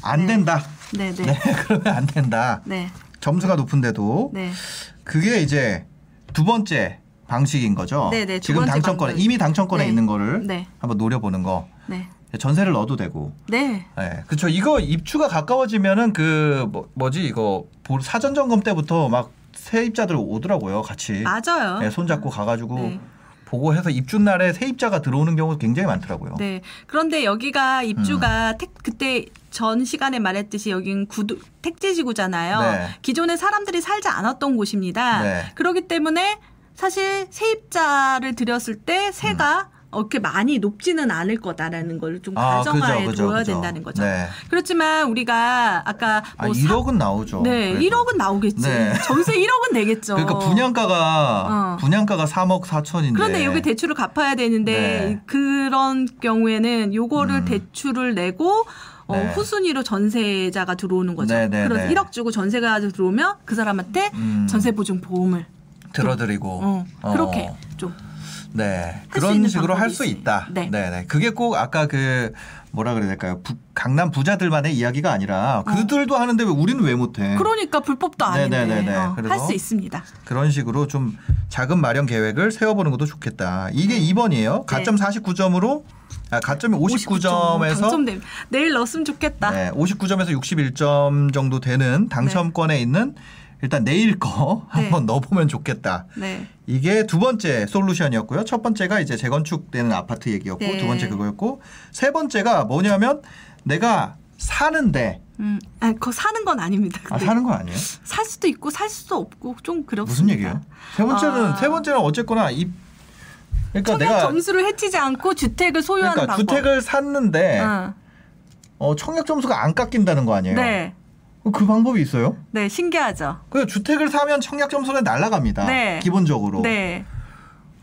안 네. 된다. 네, 네. 네, 그러면 안 된다. 네. 점수가 높은데도 네. 그게 이제 두 번째 방식인 거죠. 네, 네, 두 지금 번째 당첨권에 방법. 이미 당첨권에 네. 있는 거를 네. 한번 노려보는 거. 네. 전세를 넣어도 되고. 네. 네, 그렇죠. 이거 입주가 가까워지면은 그 뭐, 뭐지 이거 보- 사전 점검 때부터 막 세입자들 오더라고요, 같이. 맞아요. 네, 손잡고 가가지고 네. 보고 해서 입주 날에 세입자가 들어오는 경우 굉장히 많더라고요. 네. 그런데 여기가 음. 입주가 택, 그때 전 시간에 말했듯이 여긴 구도 택지지구잖아요. 네. 기존에 사람들이 살지 않았던 곳입니다. 네. 그렇기 때문에 사실 세입자를 들였을 때 세가 그렇게 많이 높지는 않을 거다라는 걸좀 음. 아, 가정하에 그죠, 그죠, 둬야 그죠. 된다는 거죠. 네. 그렇지만 우리가 아까 아, 뭐 사- 1억은 나오죠. 네, 그래도. 1억은 나오겠지. 네. 전세 1억은 내겠죠. 그러니까 분양가가 어. 분양가가 3억 4천인데. 그런데 여기 대출을 갚아야 되는데 네. 그런 경우에는 요거를 음. 대출을 내고 어, 네. 후순위로 전세자가 들어오는 거죠. 네, 네, 그래서 네. 1억 주고 전세가 들어오면 그 사람한테 음. 전세 보증 보험을 들어드리고. 어, 어. 그렇게 좀 네. 수 그런 식으로 할 수. 있다. 네. 네. 그게 꼭 아까 그 뭐라 그래야 될까요? 부- 강남 부자들만의 이야기가 아니라 그들도 하는데 왜 우리는 왜 못해? 어. 그러니까 불법도 아닌데 네. 네네네네. 그래서 할수 있습니다. 그런 식으로 좀 자금 마련 계획을 세워보는 것도 좋겠다. 이게 2번이에요. 가점 49점으로 아, 가점이 59점에서 당첨됨. 내일 넣었으면 좋겠다. 네, 59점에서 61점 정도 되는 당첨권에 있는 일단 내일 거 네. 한번 넣어보면 좋겠다. 네. 이게 두 번째 솔루션이었고요. 첫 번째가 이제 재건축되는 아파트 얘기였고 네. 두 번째 그거였고 세 번째가 뭐냐면 내가 사는데 음, 아니, 그거 사는 건 아닙니다. 아 사는 건 아니에요? 살 수도 있고 살 수도 없고 좀 그렇습니다. 무슨 얘기예요? 세 번째는 아. 세 번째는 어쨌거나 이 그러니까 청약 내가 점수를 해치지 않고 주택을 소유하는 그러니까 방법. 주택을 샀는데 응. 어, 청약 점수가 안 깎인다는 거 아니에요? 네. 그 방법이 있어요? 네, 신기하죠. 그 주택을 사면 청약 점수는 날라갑니다. 네. 기본적으로. 네.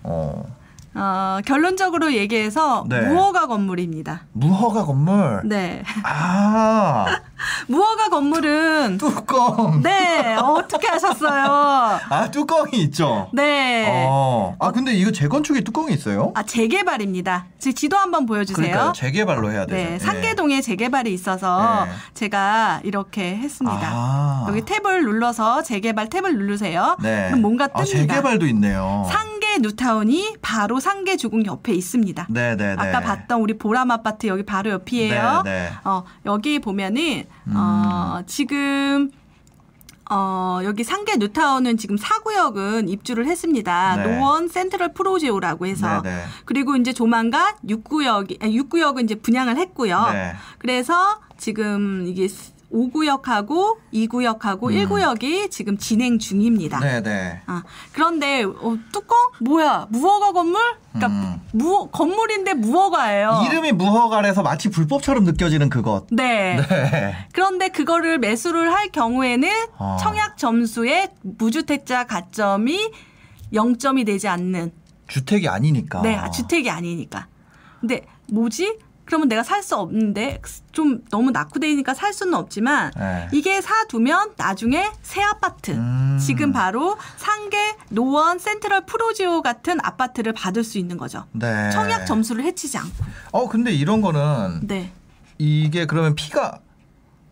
어, 어, 결론적으로 얘기해서 네. 무허가 건물입니다. 무허가 건물. 네. 아 무허가 건물은 뚜껑. 네, 어떻게 하셨어요? 아 뚜껑이 있죠. 네. 어. 아 근데 이거 재건축에 뚜껑이 있어요? 아, 재개발입니다. 지 지도 한번 보여주세요. 그러니까요. 재개발로 해야 되죠. 네, 상계동에 재개발이 있어서 네. 제가 이렇게 했습니다. 아. 여기 탭을 눌러서 재개발 탭을 누르세요. 네. 그럼 뭔가 뜹니다. 아, 재개발도 있네요. 상계 뉴타운이 바로 상계 주공 옆에 있습니다. 네네네. 아까 봤던 우리 보람 아파트 여기 바로 옆이에요. 네, 네. 어, 여기 보면은 어, 지금 어, 여기 상계 뉴타운은 지금 4구역은 입주를 했습니다. 네. 노원 센트럴 프로지오라고 해서. 네, 네. 그리고 이제 조만간 6구역, 6구역은 이제 분양을 했고요. 네. 그래서 지금 이게 5구역하고 2구역하고 음. 1구역이 지금 진행 중입니다. 네, 네. 아, 그런데 어, 뚜껑 뭐야 무허가 건물? 그러니까 음. 무 건물인데 무허가예요. 이름이 무허가래서 마치 불법처럼 느껴지는 그것. 네. 네. 그런데 그거를 매수를 할 경우에는 어. 청약 점수의 무주택자 가점이 0점이 되지 않는 주택이 아니니까. 네 아, 주택이 아니니까. 근데 뭐지? 그러면 내가 살 수 없는데 좀 너무 낙후되니까 살 수는 없지만 네. 이게 사두면 나중에 새 아파트 음. 지금 바로 상계 노원 센트럴 프로지오 같은 아파트를 받을 수 있는 거죠. 네. 청약 점수를 해치지 않고. 어, 근데 이런 거는 네. 이게 그러면 피가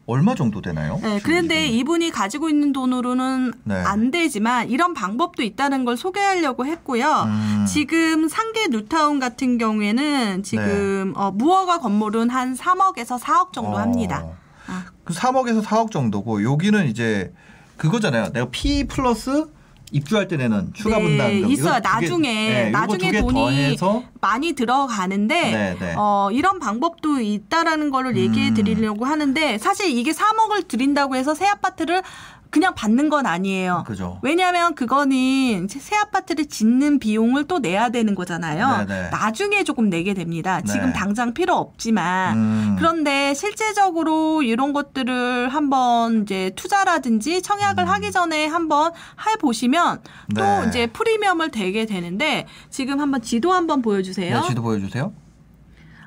얼마 정도 되나요? 네, 그런데 이분이? 가지고 있는 돈으로는 네. 안 되지만 이런 방법도 있다는 걸 소개하려고 했고요. 음. 지금 상계 뉴타운 같은 경우에는 지금 네. 어, 무허가 건물은 한 3억에서 4억 정도 어. 합니다. 아. 그 3억에서 4억 정도고 여기는 이제 그거잖아요. 내가 P 플러스 입주할 때 내는 추가 네, 분담금 있어요. 이거 두 개- 나중에 네, 나중에 돈이 많이 들어가는데 네, 네. 어, 이런 방법도 있다라는 거를 얘기해 음. 드리려고 하는데 사실 이게 3억을 드린다고 해서 새 아파트를 그냥 받는 건 아니에요. 그죠. 왜냐하면 그거는 새 아파트를 짓는 비용을 또 내야 되는 거잖아요. 네네. 나중에 조금 내게 됩니다. 네. 지금 당장 필요 없지만. 음. 그런데 실제적으로 이런 것들을 한번 이제 투자라든지 청약을 하기 전에 한번 해 보시면 또 음. 네. 이제 프리미엄을 대게 되는데 지금 한번 지도 한번 보여주세요. 네, 지도 보여주세요.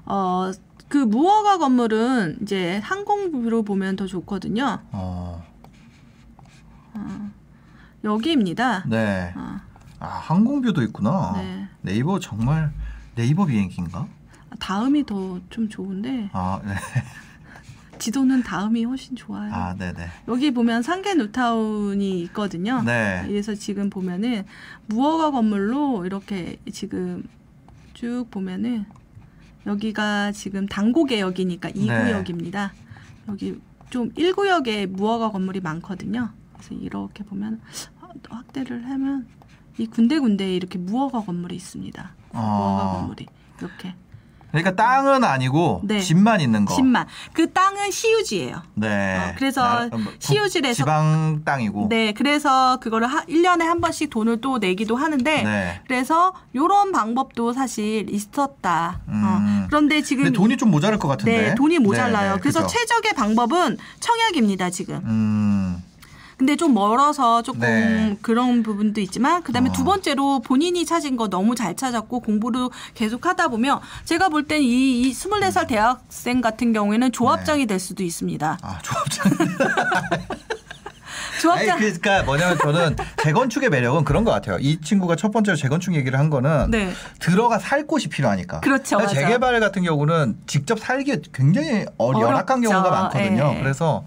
어, 그 무허가 건물은 이제 항공뷰로 보면 더 좋거든요. 어, 여기입니다. 네. 아, 아 항공뷰도 있구나. 네. 네이버 정말 네이버 비행기인가? 다음이 더 좀 좋은데 아, 네. 지도는 다음이 훨씬 좋아요. 아, 네, 네. 여기 보면 상계 뉴타운이 있거든요. 네. 그래서 지금 보면은 무허가 건물로 이렇게 지금 쭉 보면은 여기가 지금 당고개역이니까 2구역입니다. 여기 좀 1구역에 무허가 건물이 많거든요. 그래서 이렇게 보면 확대를 하면 이 군데군데 이렇게 무허가 건물이 있습니다. 무허가 아. 건물이 이렇게 그러니까 땅은 아니고 네. 집만 있는 거. 집만 그 땅은 시유지예요. 네. 어, 그래서 나- 뭐, 부- 시유지에서- 지방 땅이고. 네, 그래서 그거를 하, 1년에 한 번씩 돈을 또 내기도 하는데 네. 그래서 요런 방법도 사실 있었다. 음. 어, 그런데 지금 근데 돈이 좀 모자랄 것 같은데. 네, 돈이 모자라요. 네, 네, 그래서 그죠? 최적의 방법은 청약입니다, 지금. 음. 근데 좀 멀어서 조금 네. 그런 부분도 있지만 그다음에 어. 두 번째로 본인이 찾은 거 너무 잘 찾았고 공부를 계속 하다 보면 제가 볼 땐 이, 이 24살 대학생 같은 경우에는 조합장이 될 수도 있습니다. 아, 조합장. 아니, 조합장 그러니까 뭐냐면 저는 재건축의 매력은 그런 것 같아요. 이 친구가 첫 번째로 재건축 얘기를 한 거는 네. 들어가 살 곳이 필요하니까. 그렇죠, 그러니까. 재개발 같은 경우는 직접 살기 굉장히 어, 열악한 어렵죠. 경우가 많거든요. 예. 그래서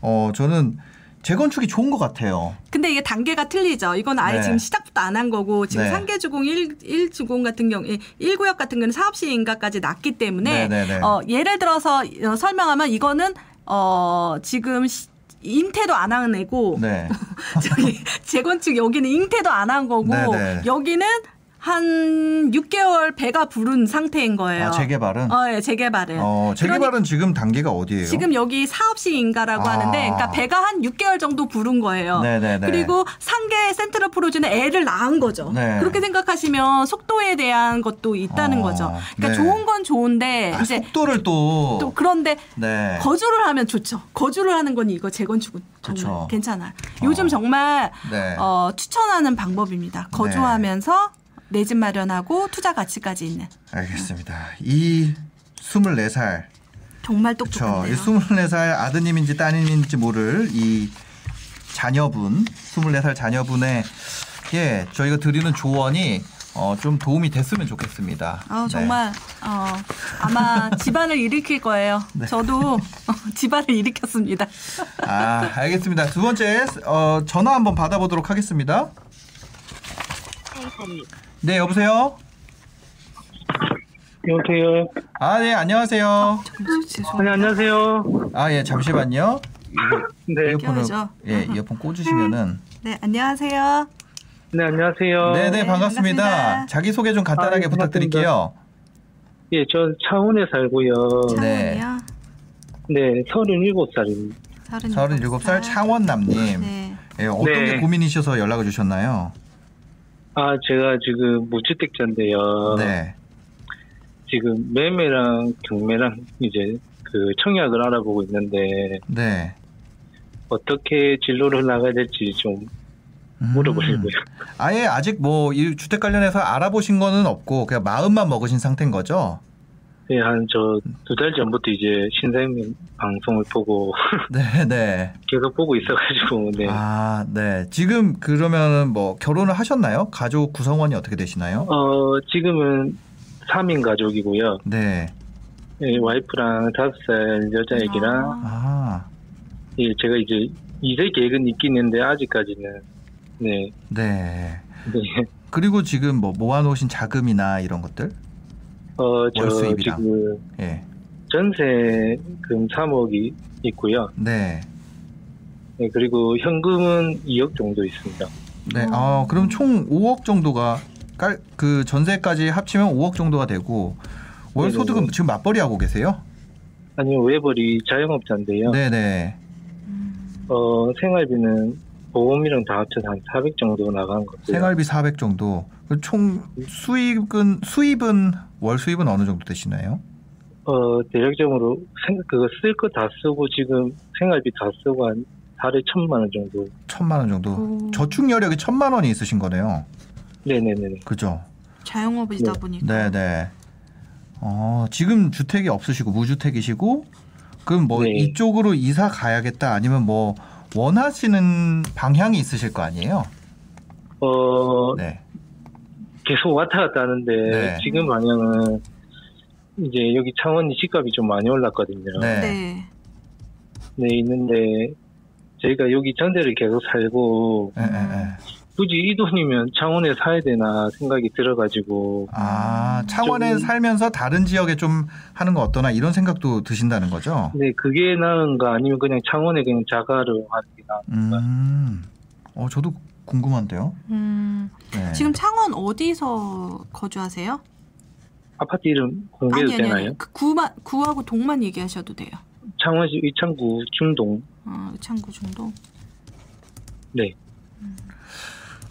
어 저는 재건축이 좋은 것 같아요. 근데 이게 단계가 틀리죠. 이건 아예 네. 지금 시작부터 안 한 거고 지금 네. 상계주공 1, 1주공 같은 경우 1구역 같은 경우는 사업시 인가까지 났기 때문에 네, 네, 네. 어, 예를 들어서 어, 설명하면 이거는 어, 지금 시- 잉태도 안 한 애고 네. 저기 재건축 여기는 잉태도 안 한 거고. 여기는 한 6개월 배가 부른 상태인 거예요. 아, 재개발은? 어, 예, 재개발은. 어, 재개발은 그러니- 지금 단계가 어디예요? 지금 여기 사업시 인가라고 아. 하는데, 그러니까 배가 한 6개월 정도 부른 거예요. 네네네. 그리고 상계 센트럴 프로즈는 애를 낳은 거죠. 네. 그렇게 생각하시면 속도에 대한 것도 있다는 어, 거죠. 그러니까 네. 좋은 건 좋은데 아, 이제 속도를 또, 또 그런데 네. 거주를 하면 좋죠. 거주를 하는 건 이거 재건축은 정말. 괜찮아. 요즘 정말 네. 어, 추천하는 방법입니다. 거주하면서 내 집 마련하고 투자 가치까지 있는 알겠습니다. 이 24살 정말. 똑똑한데요. 이 24살 아드님인지 따님인지 모를 이 자녀분, 24살 자녀분의 예, 저희가 드리는 조언이 어, 좀 도움이 됐으면 좋겠습니다. 아 네. 정말 어, 아마 집안을 일으킬 거예요. 네. 저도 어, 집안을 일으켰습니다. 아, 알겠습니다. 두 번째 어, 전화 한번 받아보도록 하겠습니다. 네, 여보세요. 여보세요. 아, 네, 안녕하세요. 네, 안녕하세요. 아, 예, 잠시만요. 네, 이어폰을 껴야죠. 예 이어폰 꽂으시면은 네, 안녕하세요. 네 안녕하세요. 네네 네, 반갑습니다. 반갑습니다. 자기 소개 좀 간단하게 아, 부탁드릴게요. 예, 저 창원에 살고요. 네. 창원이요. 네, 37살입니다. 37살 창원남님. 네. 예, 어떤 네. 게 고민이셔서 연락을 주셨나요? 아, 제가 지금 무주택자인데요. 네. 지금 매매랑 경매랑 이제 그 청약을 알아보고 있는데 네. 어떻게 진로를 나가야 될지 좀 음. 물어보려고요. 아예 아직 뭐 이 주택 관련해서 알아보신 거는 없고 그냥 마음만 먹으신 상태인 거죠? 네, 한저 두 달 전부터 이제 신사임님 방송을 보고 네, 네. 계속 보고 있어가지고 네. 아, 네. 지금 그러면은 뭐 결혼을 하셨나요? 가족 구성원이 어떻게 되시나요? 어, 지금은 3인 가족이고요. 네. 예, 와이프랑 5살 여자애기랑 아, 예, 제가 이제 이세 계획은 있긴 있는데 아직까지는 네, 네. 네. 그리고 지금 뭐 모아놓으신 자금이나 이런 것들? 어, 저 월 수입이랑. 지금 예. 전세금 3억이 있고요. 네. 네, 그리고 현금은 2억 정도 있습니다. 네. 아, 그럼 총 5억 정도가 깔, 그 전세까지 합치면 5억 정도가 되고 월 네네네. 소득은 지금 맞벌이 하고 계세요? 아니요, 외벌이 자영업자인데요. 네, 네. 어, 생활비는 보험이랑 다 합쳐서 한 400 정도 나간 것 같고요. 생활비 400 정도. 그총 수입은 수입은 월 수입은 어느 정도 되시나요? 어, 대략적으로 생, 그거 쓸 거 다 쓰고 지금 생활비 다 쓰고 한 달에 천만 원 정도. 천만 원 정도. 오. 저축 여력이 천만 원이 있으신 거네요. 네네네. 그죠? 자영업이다 네. 보니까. 네, 네. 어, 지금 주택이 없으시고 무주택이시고 그럼 뭐 네. 이쪽으로 이사 가야겠다 아니면 뭐 원하시는 방향이 있으실 거 아니에요? 어, 네. 계속 왔다 갔다 하는데 네. 지금 방향은 이제 여기 창원이 집값이 좀 많이 올랐거든요. 네. 네. 네, 있는데 저희가 여기 전세를 계속 살고 예, 예, 예. 굳이 이 돈이면 창원에 사야 되나 생각이 들어가지고 아, 창원에 좀- 살면서 다른 지역에 좀 하는 거 어떠나 이런 생각도 드신다는 거죠? 네 그게 나은가 아니면 그냥 창원에 그냥 자가로 하는 게 나은가 음. 어, 저도 궁금한데요. 음, 네. 지금 창원 어디서 거주하세요? 아파트 이름 공개해도 아니 아니 되나요? 아니. 그 구만 구하고 동만 얘기하셔도 돼요. 창원시 의창구 중동 어, 창구 중동.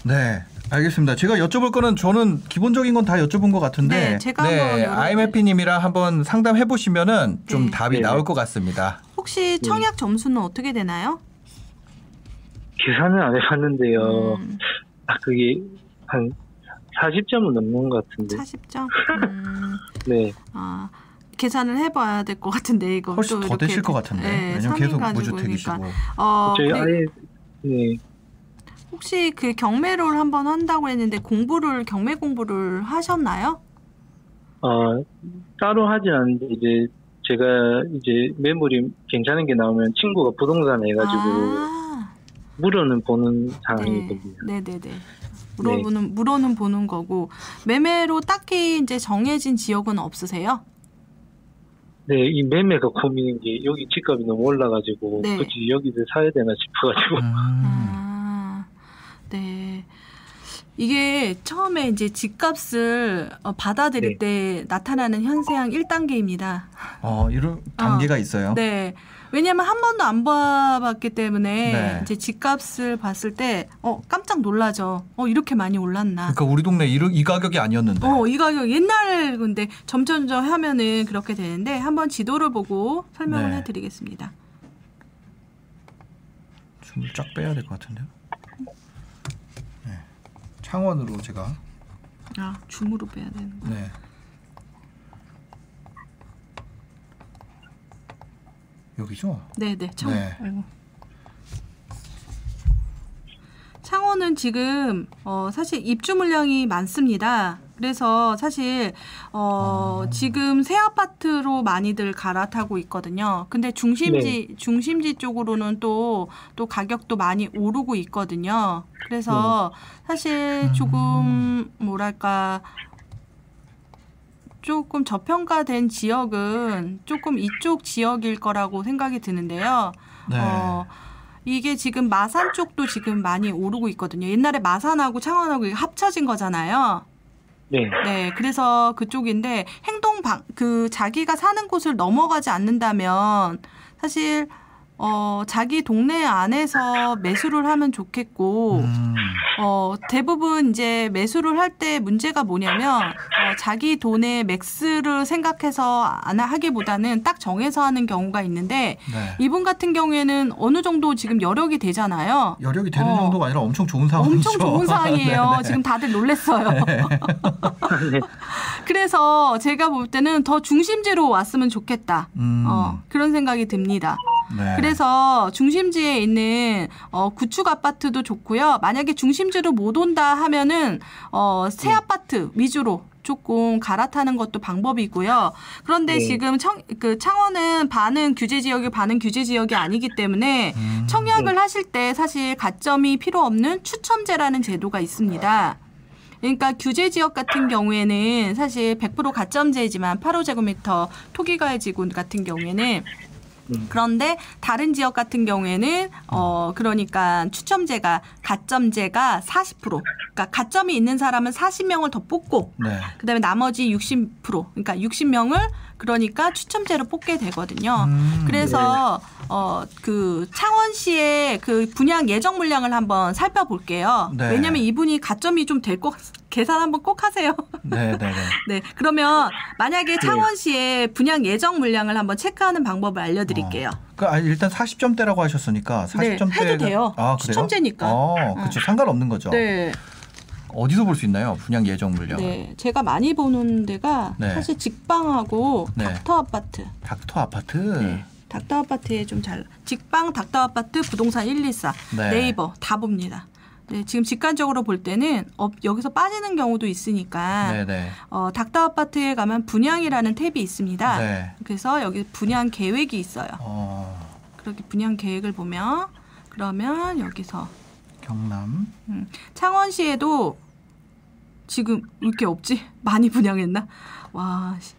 네, 알겠습니다. 제가 여쭤볼 거는 저는 기본적인 건 다 여쭤본 것 같은데, 네, 제가 한번 여러- IMF님이랑 한번 상담해 보시면은 좀 네. 답이 네. 나올 것 같습니다. 혹시 청약 점수는 어떻게 되나요? 계산은 안 해봤는데요. 음, 아 그게 한 40점은 넘는 것 같은데. 40점. 음, 네. 아 계산을 해봐야 될 것 같은데 이거 훨씬 또더 이렇게 되실 것 같은데, 네, 왜냐면 계속. 무주택이시고. 어, 저희 아예 네. 혹시 그 경매를 한번 한다고 했는데 공부를 경매 공부를 하셨나요? 어 따로 하진 않는데 이제 제가 이제 매물이 괜찮은 게 나오면 친구가 부동산 해가지고 아, 물어는 보는 네, 상황이거든요. 네, 네, 네. 물어보는 물어는 보는 거고 매매로 딱히 이제 정해진 지역은 없으세요? 네, 이 매매가 고민인 게 여기 집값이 너무 올라가지고 네. 굳이 여기서 사야 되나 싶어가지고 음. 아, 네. 이게 처음에 이제 집값을 어, 받아들일 네. 때 나타나는 현상 1단계입니다. 어, 이런 단계가 있어요. 네. 왜냐면 한 번도 안 봐봤기 때문에 네. 이제 집값을 봤을 때 어, 깜짝 놀라죠. 어, 이렇게 많이 올랐나. 그러니까 우리 동네 이, 이 가격이 아니었는데. 어, 이 가격 옛날 근데 점점점 하면은 그렇게 되는데 한번 지도를 보고 설명을 네. 해드리겠습니다. 줌을 쫙 빼야 될 것 같은데요. 네. 창원으로 제가 아, 줌으로 빼야 되는 거. 네. 여기죠? 네, 네. 창원. 네. 아이고. 창원은 지금 어, 사실 입주 물량이 많습니다. 그래서 사실 어, 아. 지금 새 아파트로 많이들 갈아타고 있거든요. 근데 중심지 네. 중심지 쪽으로는 또또 가격도 많이 오르고 있거든요. 그래서 사실 조금 뭐랄까 조금 저평가된 지역은 조금 이쪽 지역일 거라고 생각이 드는데요. 네. 어, 이게 지금 마산 쪽도 지금 많이 오르고 있거든요. 옛날에 마산하고 창원하고 합쳐진 거잖아요. 네. 네, 그래서 그쪽인데 행동 방, 그 자기가 사는 곳을 넘어가지 않는다면 사실 어 자기 동네 안에서 매수를 하면 좋겠고 음. 어 대부분 이제 매수를 할 때 문제가 뭐냐면 어, 자기 돈의 맥스를 생각해서 안 하기보다는 딱 정해서 하는 경우가 있는데 네. 이분 같은 경우에는 어느 정도 지금 여력이 되잖아요. 여력이 되는 어. 정도가 아니라 엄청 좋은 상황이죠. 엄청 좋은 상황이에요. 네, 네. 지금 다들 놀랬어요. 네. 그래서 제가 볼 때는 더 중심지로 왔으면 좋겠다. 음. 어, 그런 생각이 듭니다. 네. 그래서 중심지에 있는 어, 구축 아파트도 좋고요. 만약에 중심지로 못 온다 하면은 어, 새 음. 아파트 위주로 조금 갈아타는 것도 방법이고요. 그런데 네. 지금 청, 그 창원은 반은 규제 지역이 반은 규제 지역이 아니기 때문에 음. 청약을 하실 때 사실 가점이 필요 없는 추첨제라는 제도가 있습니다. 그러니까 규제 지역 같은 경우에는 사실 100% 가점제지만 8호제곱미터 토기가의 지구 같은 경우에는 음. 그런데 다른 지역 같은 경우에는 어 그러니까 추첨제가 가점제가 40% 그러니까 가점이 있는 사람은 40명을 더 뽑고 네. 그다음에 나머지 60% 그러니까 60명을 그러니까 추첨제로 뽑게 되거든요. 음. 그래서 어그 창원시의 그 분양 예정 물량을 한번 살펴볼게요. 네. 왜냐하면 이분이 가점이 좀 될 것 계산 한번 꼭 하세요. 네, 네, 네. 네, 그러면 만약에 창원시의 분양 예정 물량을 한번 체크하는 방법을 알려드릴게요. 그 아, 일단 40점대라고 하셨으니까 40점대 네, 해도 돼요. 아? 추첨제니까. 어, 그렇죠. 상관없는 거죠. 네, 어디서 볼 수 있나요? 분양 예정 물량. 네, 제가 많이 보는 데가 네. 사실 직방하고 네. 닥터 아파트. 닥터 아파트. 네. 닥터 아파트에 좀 잘 직방 닥터 아파트 부동산 114 네. 네이버 다 봅니다. 네, 지금 직관적으로 볼 때는 어, 여기서 빠지는 경우도 있으니까 네, 네. 어, 닥터 아파트에 가면 분양이라는 탭이 있습니다. 네. 그래서 여기 분양 계획이 있어요. 어, 그렇게 분양 계획을 보면 그러면 여기서 경남. 음, 창원시에도 지금 왜 이렇게 없지? 많이 분양했나? 와 씨,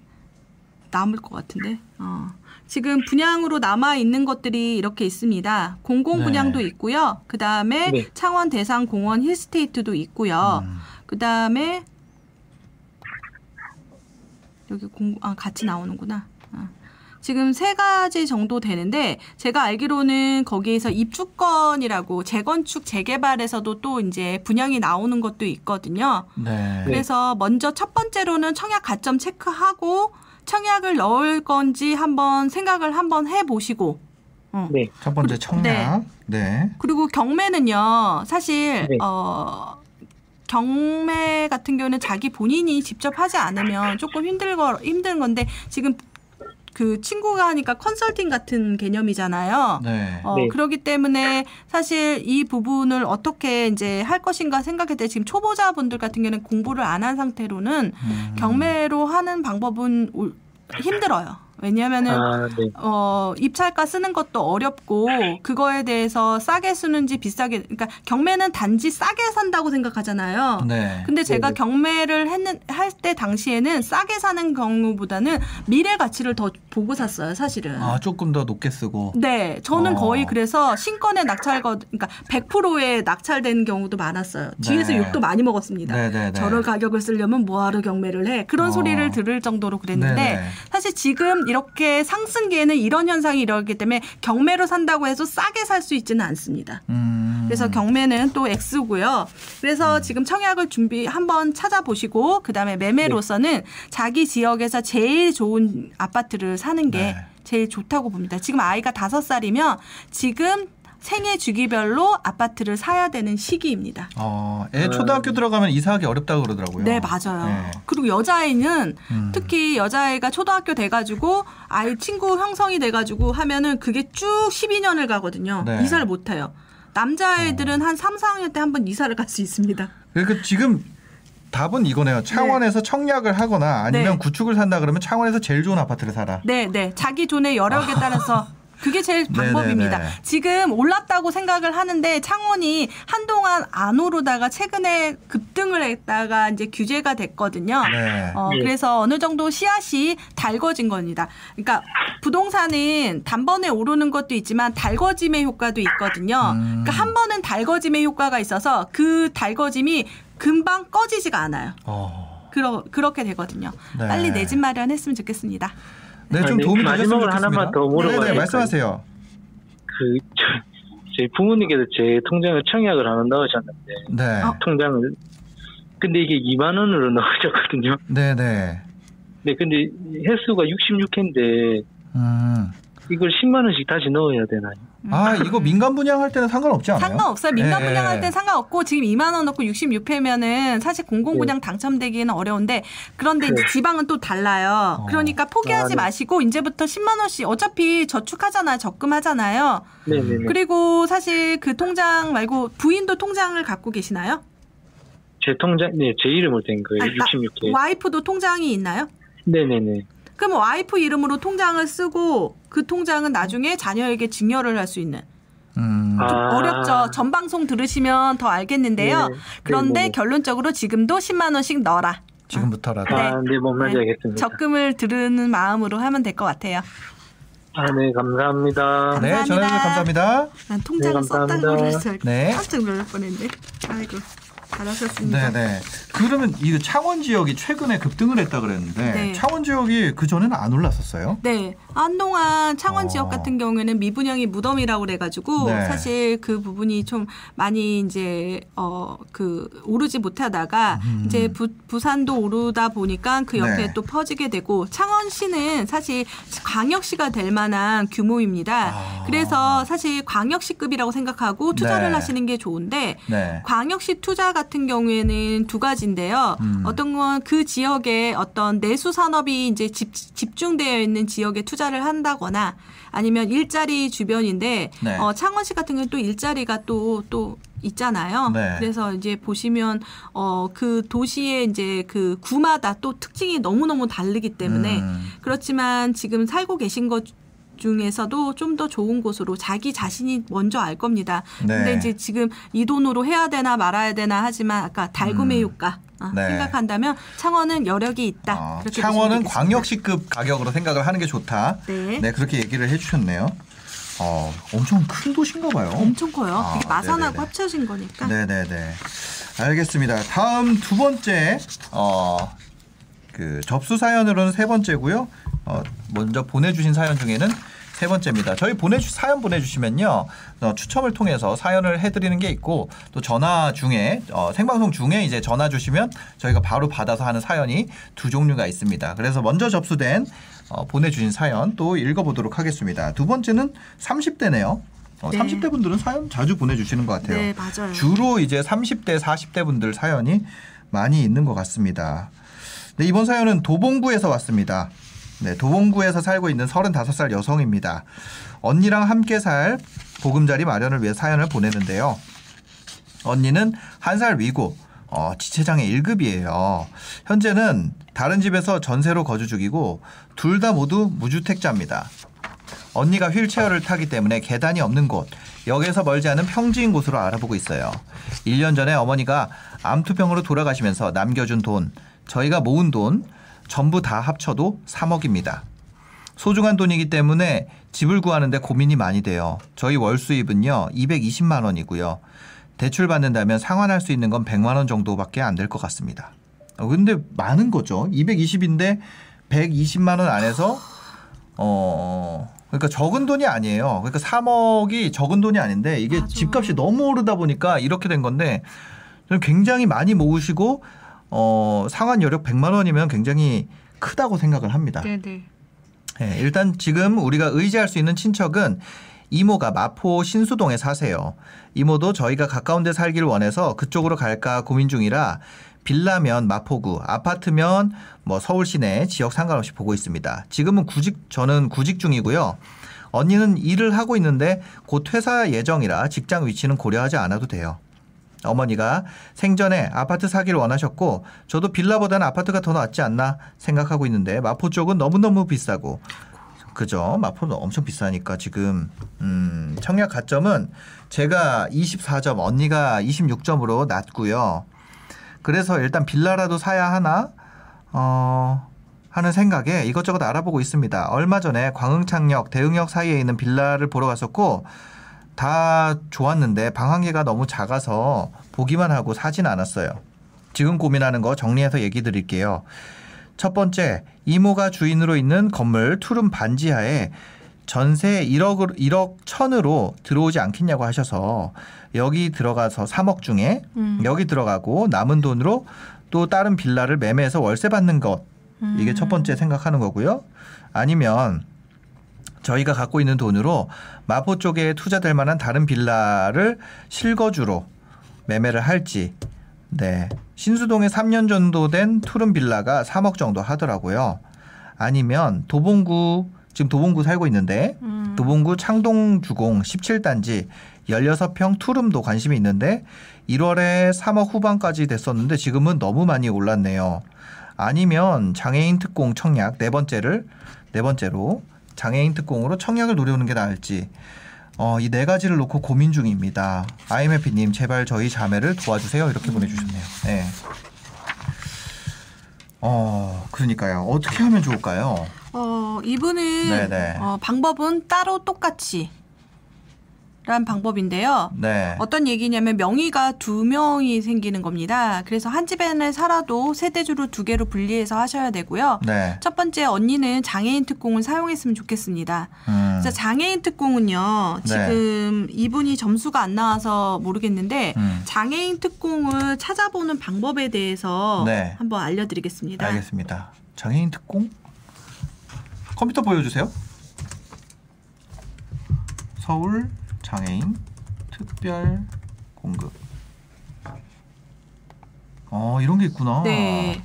남을 것 같은데. 어. 지금 분양으로 남아 있는 것들이 이렇게 있습니다. 공공 분양도 네. 있고요. 그 다음에 네. 창원 대상 공원 힐스테이트도 있고요. 음. 그 다음에 여기 공, 아, 같이 나오는구나. 아. 지금 세 가지 정도 되는데 제가 알기로는 거기에서 입주권이라고 재건축 재개발에서도 또 이제 분양이 나오는 것도 있거든요. 네. 그래서 먼저 첫 번째로는 청약 가점 체크하고 청약을 넣을 건지 한번 생각을 한번 해 보시고 어. 네. 첫 번째 청약. 네. 그리고 경매는요, 사실, 네. 어, 경매 같은 경우는 자기 본인이 직접 하지 않으면 조금 힘들 거, 힘든 건데, 지금 그 친구가 하니까 컨설팅 같은 개념이잖아요. 네. 어, 네. 그렇기 때문에 사실 이 부분을 어떻게 이제 할 것인가 생각할 때 지금 초보자분들 같은 경우는 공부를 안 한 상태로는 음. 경매로 하는 방법은 올- 힘들어요. 왜냐하면은 아, 네. 어, 입찰가 쓰는 것도 어렵고 그거에 대해서 싸게 쓰는지 비싸게 그러니까 경매는 단지 싸게 산다고 생각하잖아요. 네. 근데 제가 네네. 경매를 했는 할 때 당시에는 싸게 사는 경우보다는 미래 가치를 더 보고 샀어요, 사실은. 아, 조금 더 높게 쓰고. 네, 저는 어. 거의 그래서 신권에 낙찰 거 그러니까 100%에 낙찰되는 경우도 많았어요. 뒤에서 네. 욕도 많이 먹었습니다. 네, 네, 네. 저럴 가격을 쓰려면 뭐하러 경매를 해? 그런 어. 소리를 들을 정도로 그랬는데 네, 네. 사실 지금 이렇게 상승기에는 이런 현상이 일어나기 때문에 경매로 산다고 해서 싸게 살 수 있지는 않습니다. 음. 그래서 경매는 또 X고요. 그래서 지금 청약을 준비 한번 찾아보시고 그다음에 매매로서는 자기 지역에서 제일 좋은 아파트를 사는 게 네. 제일 좋다고 봅니다. 지금 아이가 다섯 살이면 지금 생애 주기별로 아파트를 사야 되는 시기입니다. 어, 애 초등학교 들어가면 이사하기 어렵다고 그러더라고요. 네, 맞아요. 네. 그리고 여자아이는 음. 특히 여자아이가 초등학교 돼가지고 아이 친구 형성이 돼가지고 하면은 그게 쭉 12년을 가거든요. 네. 이사를 못 해요. 남자아이들은 한 3, 4학년 때 한 번 이사를 갈 수 있습니다. 그러니까 지금 답은 이거네요. 창원에서 청약을 하거나 아니면 네. 구축을 산다 그러면 창원에서 제일 좋은 아파트를 사라. 네, 네. 자기 돈의 여력에 따라서 그게 제일 방법입니다. 네네네. 지금 올랐다고 생각을 하는데 창원이 한동안 안 오르다가 최근에 급등을 했다가 이제 규제가 됐거든요. 네. 어, 예. 그래서 어느 정도 씨앗이 달궈진 겁니다. 그러니까 부동산은 단번에 오르는 것도 있지만 달궈짐의 효과도 있거든요. 음. 그러니까 한 번은 달궈짐의 효과가 있어서 그 달궈짐이 금방 꺼지지가 않아요. 어. 그러, 그렇게 되거든요. 네. 빨리 내 집 마련했으면 좋겠습니다. 네, 좀 아, 네. 도움이 되셨으면 마지막으로 좋겠습니다. 하나만 더 물어봐도 네, 네? 말씀하세요. 그 저, 저희 부모님께서 제 통장에 청약을 하나 넣으셨는데 네. 어. 통장을 근데 이게 2만 원으로 넣으셨거든요. 네, 네. 네, 근데 횟수가 66회인데 음. 이걸 10만 원씩 다시 넣어야 되나요? 아, 이거 민간 분양할 때는 상관없지 않아요? 상관없어요. 민간 예, 분양할 예. 땐 상관없고 지금 2만 원 넣고 66회면은 사실 공공 분양 당첨되기는 어려운데 그런데 이제 네. 지방은 또 달라요. 어. 그러니까 포기하지 아, 네. 마시고 이제부터 10만 원씩 어차피 저축하잖아요. 적금하잖아요. 네 네 네. 그리고 사실 그 통장 말고 부인도 통장을 갖고 계시나요? 제 통장, 네, 제 이름으로 된 거예요. 나- 66회. 와이프도 통장이 있나요? 네네네. 그럼 와이프 이름으로 통장을 쓰고 그 통장은 나중에 자녀에게 증여를 할 수 있는 음. 아. 좀 어렵죠. 전 방송 들으시면 더 알겠는데요. 네. 그런데 네네네. 결론적으로 지금도 10만 원씩 넣어라. 지금부터라도. 네. 아, 네, 뭔 말인지 네. 알겠습니다. 적금을 들으는 마음으로 하면 될 것 같아요. 아, 네, 감사합니다. 네, 감사합니다. 전화주셔서 감사합니다. 난 통장을 네, 썼다는 감사합니다. 걸 네. 깜짝 놀랄 뻔했네. 아이고 잘하셨습니다. 네네. 그러면 이 창원 지역이 최근에 급등을 했다 그랬는데 네. 창원 지역이 그 전에는 안 올랐었어요? 네, 한동안 창원 어. 지역 같은 경우에는 미분양이 무덤이라고 그래가지고 네. 사실 그 부분이 좀 많이 이제 어 그 오르지 못하다가 음. 이제 부, 부산도 오르다 보니까 그 옆에 네. 또 퍼지게 되고 창원시는 사실 광역시가 될 만한 규모입니다. 아. 그래서 사실 광역시급이라고 생각하고 투자를 네. 하시는 게 좋은데 네. 광역시 투자 같은 경우에는 두 가지인데요. 음. 어떤 건 그 지역에 어떤 내수 산업이 이제 집, 집중되어 있는 지역에 투자 를 한다거나 아니면 일자리 주변인데 네. 어, 창원시 같은 경우는 또 일자리가 또또 있잖아요. 네. 그래서 이제 보시면 어 그 도시의 이제 그 구마다 또 특징이 너무 너무 다르기 때문에 음. 그렇지만 지금 살고 계신 것 중에서도 좀 더 좋은 곳으로 자기 자신이 먼저 알 겁니다. 네. 근데 이제 지금 이 돈으로 해야 되나 말아야 되나 하지만 아까 음. 효과 아, 네. 생각한다면 창원은 여력이 있다. 어, 그렇게 창원은. 광역시급 가격으로 생각을 하는 게 좋다. 네. 네, 그렇게 얘기를 해주셨네요. 어, 엄청 큰 도시인가 봐요. 엄청 커요. 아, 이게 마산하고 네네네. 합쳐진 거니까. 네네네. 알겠습니다. 다음 두 번째, 어, 그 접수 사연으로는 세 번째고요. 어, 먼저 보내주신 사연 중에는 세 번째입니다. 저희 보내주 사연 보내주시면요 어, 추첨을 통해서 사연을 해드리는 게 있고 또 전화 중에 어, 생방송 중에 이제 전화 주시면 저희가 바로 받아서 하는 사연이 두 종류가 있습니다. 그래서 먼저 접수된 어, 보내주신 사연 또 읽어보도록 하겠습니다. 두 번째는 30대네요. 어, 네. 30대 분들은 사연 자주 보내주시는 것 같아요. 네, 맞아요. 주로 이제 30대, 40대 분들 사연이 많이 있는 것 같습니다. 네, 이번 사연은 도봉구에서 왔습니다. 네, 도봉구에서 살고 있는 35살 여성입니다. 언니랑 함께 살 보금자리 마련을 위해 사연을 보내는데요. 언니는 한 살 위고 어, 지체장애 1급이에요. 현재는 다른 집에서 전세로 거주 중이고 둘 다 모두 무주택자입니다. 언니가 휠체어를 타기 때문에 계단이 없는 곳, 역에서 멀지 않은 평지인 곳으로 알아보고 있어요. 1년 전에 어머니가 암투병으로 돌아가시면서 남겨준 돈, 저희가 모은 돈 전부 다 합쳐도 3억입니다. 소중한 돈이기 때문에 집을 구하는데 고민이 많이 돼요. 저희 월 수입은요, 220만 원이고요. 대출 받는다면 상환할 수 있는 건 100만 원 정도밖에 안 될 것 같습니다. 어, 근데 많은 거죠. 220인데 120만 원 안에서 어 그러니까 적은 돈이 아니에요. 그러니까 3억이 적은 돈이 아닌데 이게 맞아. 집값이 너무 오르다 보니까 이렇게 된 건데 굉장히 많이 모으시고 어 상환 여력 100만 원이면 굉장히 크다고 생각을 합니다. 네, 네. 예, 일단 지금 우리가 의지할 수 있는 친척은 이모가 마포 신수동에 사세요. 이모도 저희가 가까운 데 살길 원해서 그쪽으로 갈까 고민 중이라 빌라면 마포구, 아파트면 뭐 서울 시내 지역 상관없이 보고 있습니다. 지금은 구직 저는 구직 중이고요. 언니는 일을 하고 있는데 곧 퇴사 예정이라 직장 위치는 고려하지 않아도 돼요. 어머니가 생전에 아파트 사기를 원하셨고 저도 빌라보다는 아파트가 더 낫지 않나 생각하고 있는데 마포 쪽은 너무너무 비싸고 그죠. 마포는 엄청 비싸니까 지금 음, 청약 가점은 제가 24점, 언니가 26점으로 낮고요. 그래서 일단 빌라라도 사야 하나 어, 하는 생각에 이것저것 알아보고 있습니다. 얼마 전에 광흥창역, 대흥역 사이에 있는 빌라를 보러 갔었고 다 좋았는데 방한 개가 너무 작아서 보기만 하고 사진 않았어요. 지금 고민하는 거 정리해서 얘기 드릴게요. 첫 번째, 이모가 주인으로 있는 건물 투룸 반지하에 전세 1억 1억 천으로 들어오지 않겠냐고 하셔서 여기 들어가서 3억 중에 음. 여기 들어가고 남은 돈으로 또 다른 빌라를 매매해서 월세 받는 것 이게 음. 첫 번째 생각하는 거고요. 아니면 저희가 갖고 있는 돈으로 마포 쪽에 투자될 만한 다른 빌라를 실거주로 매매를 할지. 네. 신수동에 3년 정도 된 투룸 빌라가 3억 정도 하더라고요. 아니면 도봉구 지금 도봉구 살고 있는데 음. 도봉구 창동 주공 17단지 16평 투룸도 관심이 있는데 1월에 3억 후반까지 됐었는데 지금은 너무 많이 올랐네요. 아니면 장애인 특공 청약 네 번째를 네 번째로 장애인 특공으로 청약을 노려오는 게 나을지 어, 이 네 가지를 놓고 고민 중입니다. IMF님 제발 저희 자매를 도와주세요 이렇게 보내주셨네요. 네. 어 그러니까요. 어떻게 하면 좋을까요? 어, 이분은 네네. 어, 방법은 따로 똑같이 란 방법인데요. 네. 어떤 얘기냐면 명의가 두 명이 생기는 겁니다. 그래서 한 집에 살아도 세대주로 두 개로 분리해서 하셔야 되고요. 네. 첫 번째 언니는 장애인 특공을 사용했으면 좋겠습니다. 음. 그래서 장애인 특공은요. 네. 지금 이분이 점수가 안 나와서 모르겠는데 음. 장애인 특공을 찾아보는 방법에 대해서 네. 한번 알려드리겠습니다. 알겠습니다. 장애인 특공? 컴퓨터 보여주세요. 서울 장애인 특별 공급. 어 이런 게 있구나. 네.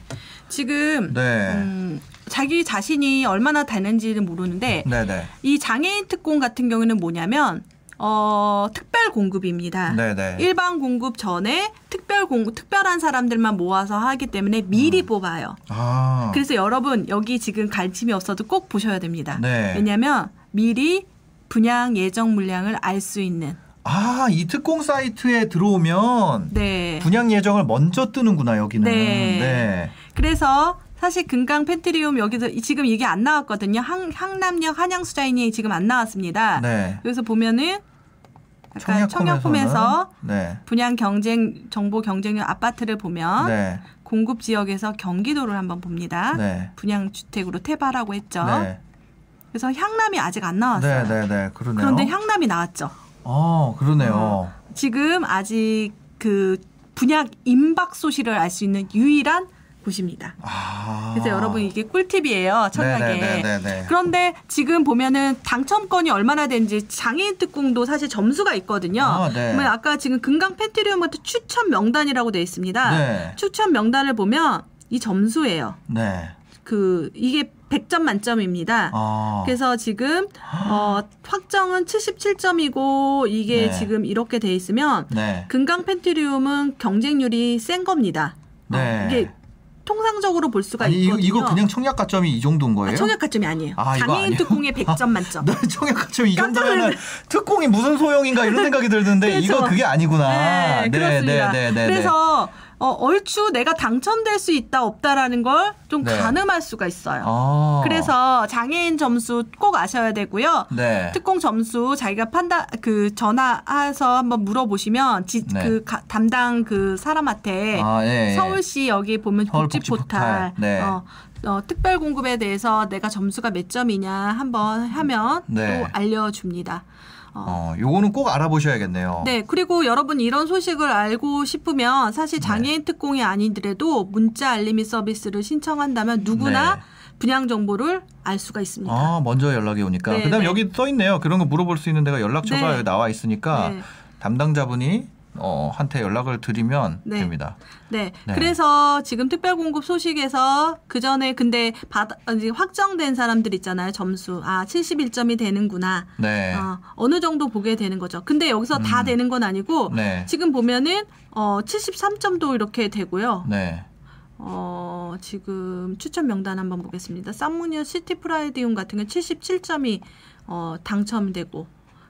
지금 네. 음, 자기 자신이 얼마나 되는지는 모르는데 네네. 이 장애인 특공 같은 경우는 뭐냐면 어, 특별 공급입니다. 네네. 일반 공급 전에 특별 공급 특별한 사람들만 모아서 하기 때문에 미리 뽑아요. 아. 그래서 여러분 여기 지금 관심이 없어도 꼭 보셔야 됩니다. 네. 왜냐하면 미리 분양 예정 물량을 알 수 있는. 아, 이 특공 사이트에 들어오면 네. 분양 예정을 먼저 뜨는구나 여기는. 네. 네. 그래서 사실 금강 펜트리움 여기서 지금 이게 안 나왔거든요. 항, 항남역 한양수자인이 지금 안 나왔습니다. 네. 여기서 보면은 아까 청약홈에서 네. 분양 경쟁 정보 경쟁력 아파트를 보면 네. 공급 지역에서 경기도를 한번 봅니다. 네. 분양 주택으로 퇴발하고 했죠. 네. 그래서 향남이 아직 안 네, 나왔어요. 네, 네. 그러네요. 그런데 향남이 나왔죠. 어, 그러네요. 지금 아직 그 분양 임박 소식을 알 수 있는 유일한 곳입니다. 아. 그래서 여러분 이게 꿀팁이에요. 청약에. 네네네네. 그런데 지금 보면은 당첨권이 얼마나 되는지 장애인 특공도 사실 점수가 있거든요. 아, 네. 그러면 아까 지금 금강 펜트리움 같은 추천 명단이라고 되어 있습니다. 네. 추천 명단을 보면 이 점수예요. 네. 그 이게 100점 만점입니다. 아. 그래서 지금 어, 확정은 77점이고 이게 네. 지금 이렇게 돼 있으면 네. 금강 펜트리움은 경쟁률이 센 겁니다. 어, 네. 이게 통상적으로 볼 수가 아니 있거든요. 이거 그냥 청약 가점이 이 정도인 거예요? 아, 청약 가점이 아니에요. 아, 장애인? 특공의 100점 만점. 나 청약 가점 이 정도면 특공이 무슨 소용인가 이런 생각이 들던데 그렇죠. 이거 그게 아니구나. 네, 그렇습니다. 네, 네, 네, 그래서 어, 얼추 내가 당첨될 수 있다 없다라는 걸좀 네. 가늠할 수가 있어요. 아. 그래서 장애인 점수 꼭 아셔야 되고요. 네. 특공 점수 자기가 판단 그 전화해서 한번 물어보시면 지, 네. 그 가- 담당 그 사람한테 아, 예, 예. 서울시 여기 보면 서울 복지 복지 포탈. 네. 어, 어, 특별 공급에 대해서 내가 점수가 몇 점이냐 한번 하면 네. 또 알려줍니다. 어, 어, 요거는 꼭 알아보셔야겠네요. 네, 그리고 여러분 이런 소식을 알고 싶으면 네. 사실 장애인 특공이 아니더라도 문자 알림이 서비스를 신청한다면 누구나 네. 분양 정보를 알 수가 있습니다. 아, 먼저 연락이 오니까. 네, 그다음 네. 여기 써 있네요. 그런 거 물어볼 수 있는 데가 연락처가 네. 나와 있으니까 네. 담당자분이 어, 한테 연락을 드리면 네. 됩니다. 네. 네. 그래서 지금 특별 공급 소식에서 그 전에 근데 받 확정된 사람들 있잖아요. 점수. 아, 71점이 되는구나. 네. 어, 어느 정도 보게 되는 거죠. 근데 여기서 다 음. 되는 건 아니고 네. 지금 보면은 어, 73점도 이렇게 되고요. 네. 어, 지금 추천 명단 한번 보겠습니다. 쌍무녀 시티 프라이드용 같은 건 77점이 어, 당첨되고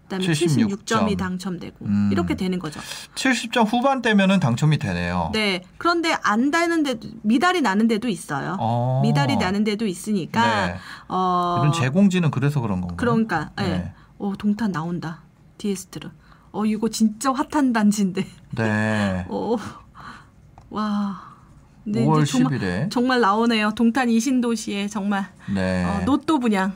그다음에 76 점. 76점이 당첨되고 음. 이렇게 되는 거죠. 70점 후반대면은 당첨이 되네요. 네. 그런데 안 되는데 미달이 나는 데도 있어요. 어. 미달이 나는 데도 있으니까 네. 어 이런 제공지는 그래서 그런 건가요? 그러니까 예. 네. 어 동탄 나온다. 디에스트르. 어 이거 진짜 핫한 단지인데. 네. 어. 와. 근데 5월 이제 정말, 10일에. 정말 나오네요. 동탄 이신도시에 정말 네. 어, 로또 분양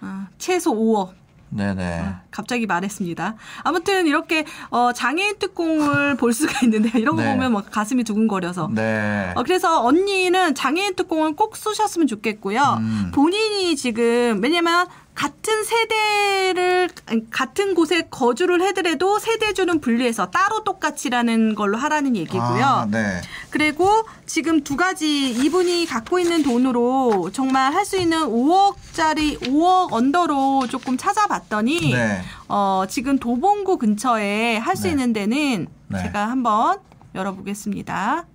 어, 최소 5억. 네네. 아, 갑자기 말했습니다. 아무튼 이렇게 어, 장애인 특공을 볼 수가 있는데 이런 거 네. 보면 막 가슴이 두근거려서. 네. 어, 그래서 언니는 장애인 특공을 꼭 쓰셨으면 좋겠고요. 음. 본인이 지금 왜냐면 같은 세대를 같은 곳에 거주를 해더라도 세대주는 분리해서 따로 똑같이라는 걸로 하라는 얘기고요. 아, 네. 그리고 지금 두 가지 이분이 갖고 있는 돈으로 정말 할 수 있는 5억짜리 5억 언더로 조금 찾아봤더니 네. 어, 지금 도봉구 근처에 할수 네. 있는 데는 네. 제가 한번 열어보겠습니다.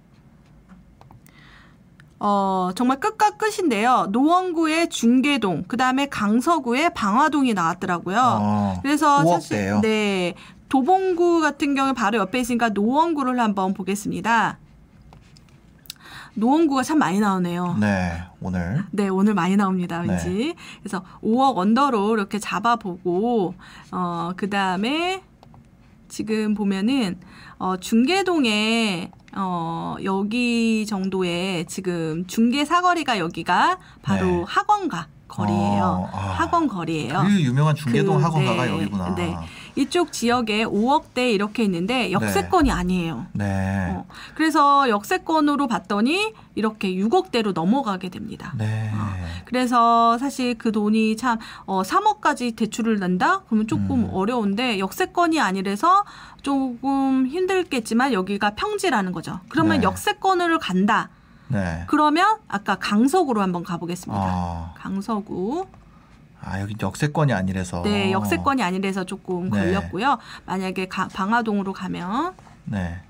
어, 정말 끝과 끝인데요. 노원구의 중계동, 그 다음에 강서구의 방화동이 나왔더라고요. 어, 그래서 5억대예요. 사실 네 도봉구 같은 경우 바로 옆에 있으니까 노원구를 한번 보겠습니다. 노원구가 참 많이 나오네요. 네. 오늘. 네, 오늘 많이 나옵니다, 네. 왠지. 그래서 5억 언더로 이렇게 잡아보고, 어, 그 다음에 지금 보면은, 어, 중계동에, 어, 여기 정도의 지금 중계 사거리가 여기가 바로 네. 학원가 거리예요. 어, 아. 학원 거리예요. 그 유명한 중계동 그, 학원가가 네, 여기구나. 네. 이쪽 지역에 5억대 이렇게 있는데 역세권이 아니에요. 네. 어, 그래서 역세권으로 봤더니 이렇게 6억대로 넘어가게 됩니다. 네. 그래서 사실 그 돈이 참 어, 3억까지 대출을 낸다? 그러면 조금 음. 어려운데 역세권이 아니라서 조금 힘들겠지만 여기가 평지라는 거죠. 그러면 네. 역세권으로 간다. 네. 그러면 아까 강서구로 한번 가보겠습니다. 아, 강서구. 아, 여기 역세권이 아니라서. 네, 역세권이 아니라서 조금 네. 걸렸고요. 만약에 가- 방화동으로 가면 네.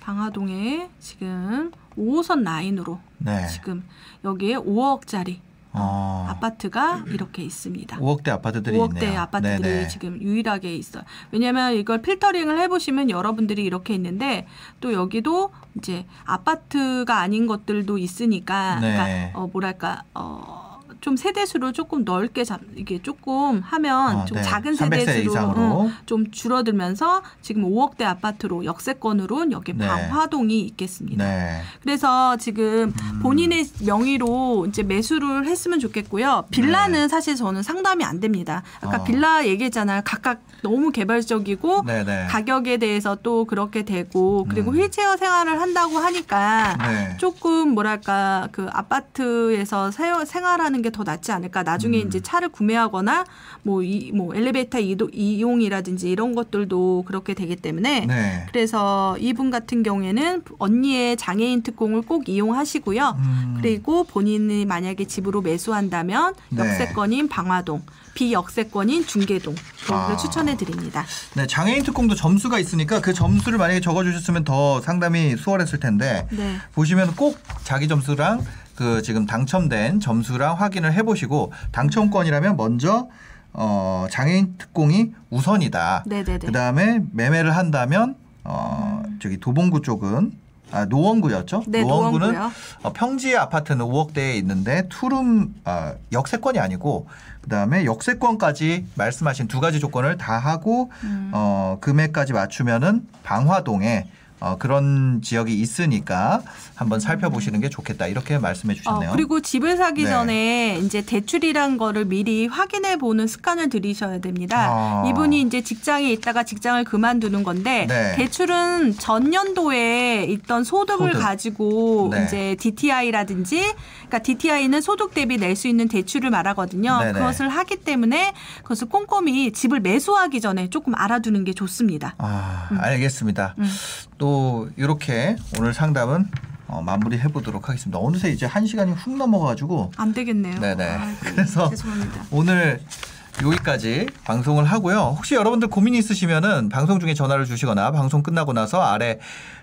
방화동에 지금 5호선 라인으로 네. 지금 여기에 5억짜리 어. 아파트가 이렇게 있습니다. 5억대 아파트들이 5억대 있네요. 아파트들이 네네. 지금 유일하게 있어요. 왜냐하면 이걸 필터링을 해보시면 여러분들이 이렇게 있는데 또 여기도 이제 아파트가 아닌 것들도 있으니까 네. 그러니까 어 뭐랄까 어. 좀 세대수를 조금 넓게 잡 이게 조금 하면 어, 좀 네. 작은 300세 세대수로. 응, 좀 줄어들면서 지금 5억대 아파트로 역세권으로 여기 네. 방화동이 있겠습니다. 네. 그래서 지금 음. 본인의 명의로 이제 매수를 했으면 좋겠고요. 빌라는 사실 저는 상담이 안 됩니다. 아까 네. 어. 빌라 얘기했잖아요. 각각 너무 개발적이고 네네. 가격에 대해서 또 그렇게 되고 그리고 음. 휠체어 생활을 한다고 하니까 네. 조금 뭐랄까 그 아파트에서 세- 생활하는 게더 낫지 않을까. 나중에 음. 이제 차를 구매하거나 뭐이뭐 엘리베이터 이도, 이용이라든지 이런 것들도 그렇게 되기 때문에 네. 그래서 이분 같은 경우에는 언니의 장애인 특공을 꼭 이용하시고요. 음. 그리고 본인이 만약에 집으로 매수한다면 네. 역세권인 방화동, 비역세권인 중계동 여기를 아. 추천해 드립니다. 네, 장애인 특공도 점수가 있으니까 그 점수를 만약에 적어 주셨으면 더 상담이 수월했을 텐데 네. 보시면 꼭 자기 점수랑 그 지금 당첨된 점수랑 확인을 해보시고 당첨권이라면 먼저 어, 장애인 특공이 우선이다. 네네네. 그 다음에 매매를 한다면 어, 저기 도봉구 쪽은 아, 노원구였죠? 네, 노원구는. 어, 평지의 아파트는 5억대에 있는데 투룸 아, 역세권이 아니고 그다음에 역세권까지 말씀하신 두 가지 조건을 다 하고 음. 어, 금액까지 맞추면은 방화동에 어, 그런 지역이 있으니까 한번 살펴보시는 게 좋겠다 이렇게 말씀해 주셨네요. 어, 그리고 집을 사기 네. 전에 이제 대출이란 거를 미리 확인해 보는 습관을 들이셔야 됩니다. 아. 이분이 이제 직장에 있다가 직장을 그만두는 건데 네. 대출은 전년도에 있던 소득을 소득. 가지고 네. 이제 DTI라든지 그러니까 DTI는 소득 대비 낼 수 있는 대출을 말하거든요. 네네. 그것을 하기 때문에 그것을 꼼꼼히 집을 매수하기 전에 조금 알아두는 게 좋습니다. 아, 알겠습니다. 음. 또 이렇게 오늘 상담은 어, 마무리해 보도록 하겠습니다. 어느새 이제 한 시간이 훅 넘어가지고 안 되겠네요. 네네. 아이고, 그래서 죄송합니다. 오늘 여기까지 방송을 하고요. 혹시 여러분들 고민 있으시면은 방송 중에 전화를 주시거나 방송 끝나고 나서 아래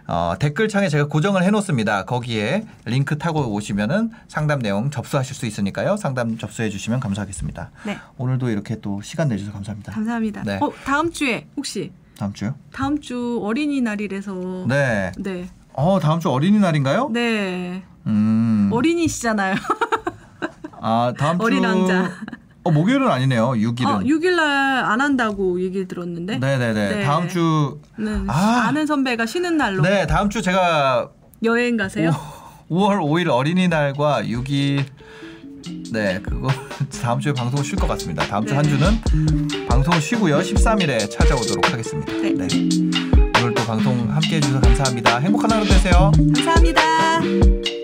어, 댓글창에 제가 고정을 해놓습니다. 거기에 링크 타고 오시면은 상담 내용 접수하실 수 있으니까요. 상담 접수해 주시면 감사하겠습니다. 네. 오늘도 이렇게 또 시간 내주셔서 감사합니다. 감사합니다. 네. 어, 다음 주에 혹시 다음 주요? 다음 주 어린이날이라서 네. 네. 어 다음 주 어린이날인가요? 네. 음. 어린이시잖아요. 아 다음 주. 어린 왕자. 어 목요일은 아니네요. 6일은. 어, 6일 날안 한다고 얘기를 들었는데. 네네네. 네. 다음 주. 는 아. 아는 선배가 쉬는 날로 네 다음 주 제가 여행 가세요? 5월 5일 어린이날과 6일 네 그거 다음 주에 방송을 쉴것 같습니다. 다음 주 네. 한 주는 방송을 쉬고요. 13일에 찾아오도록 하겠습니다. 네. 오늘 또 방송 함께 해주셔서 감사합니다. 행복한 하루 되세요. 감사합니다.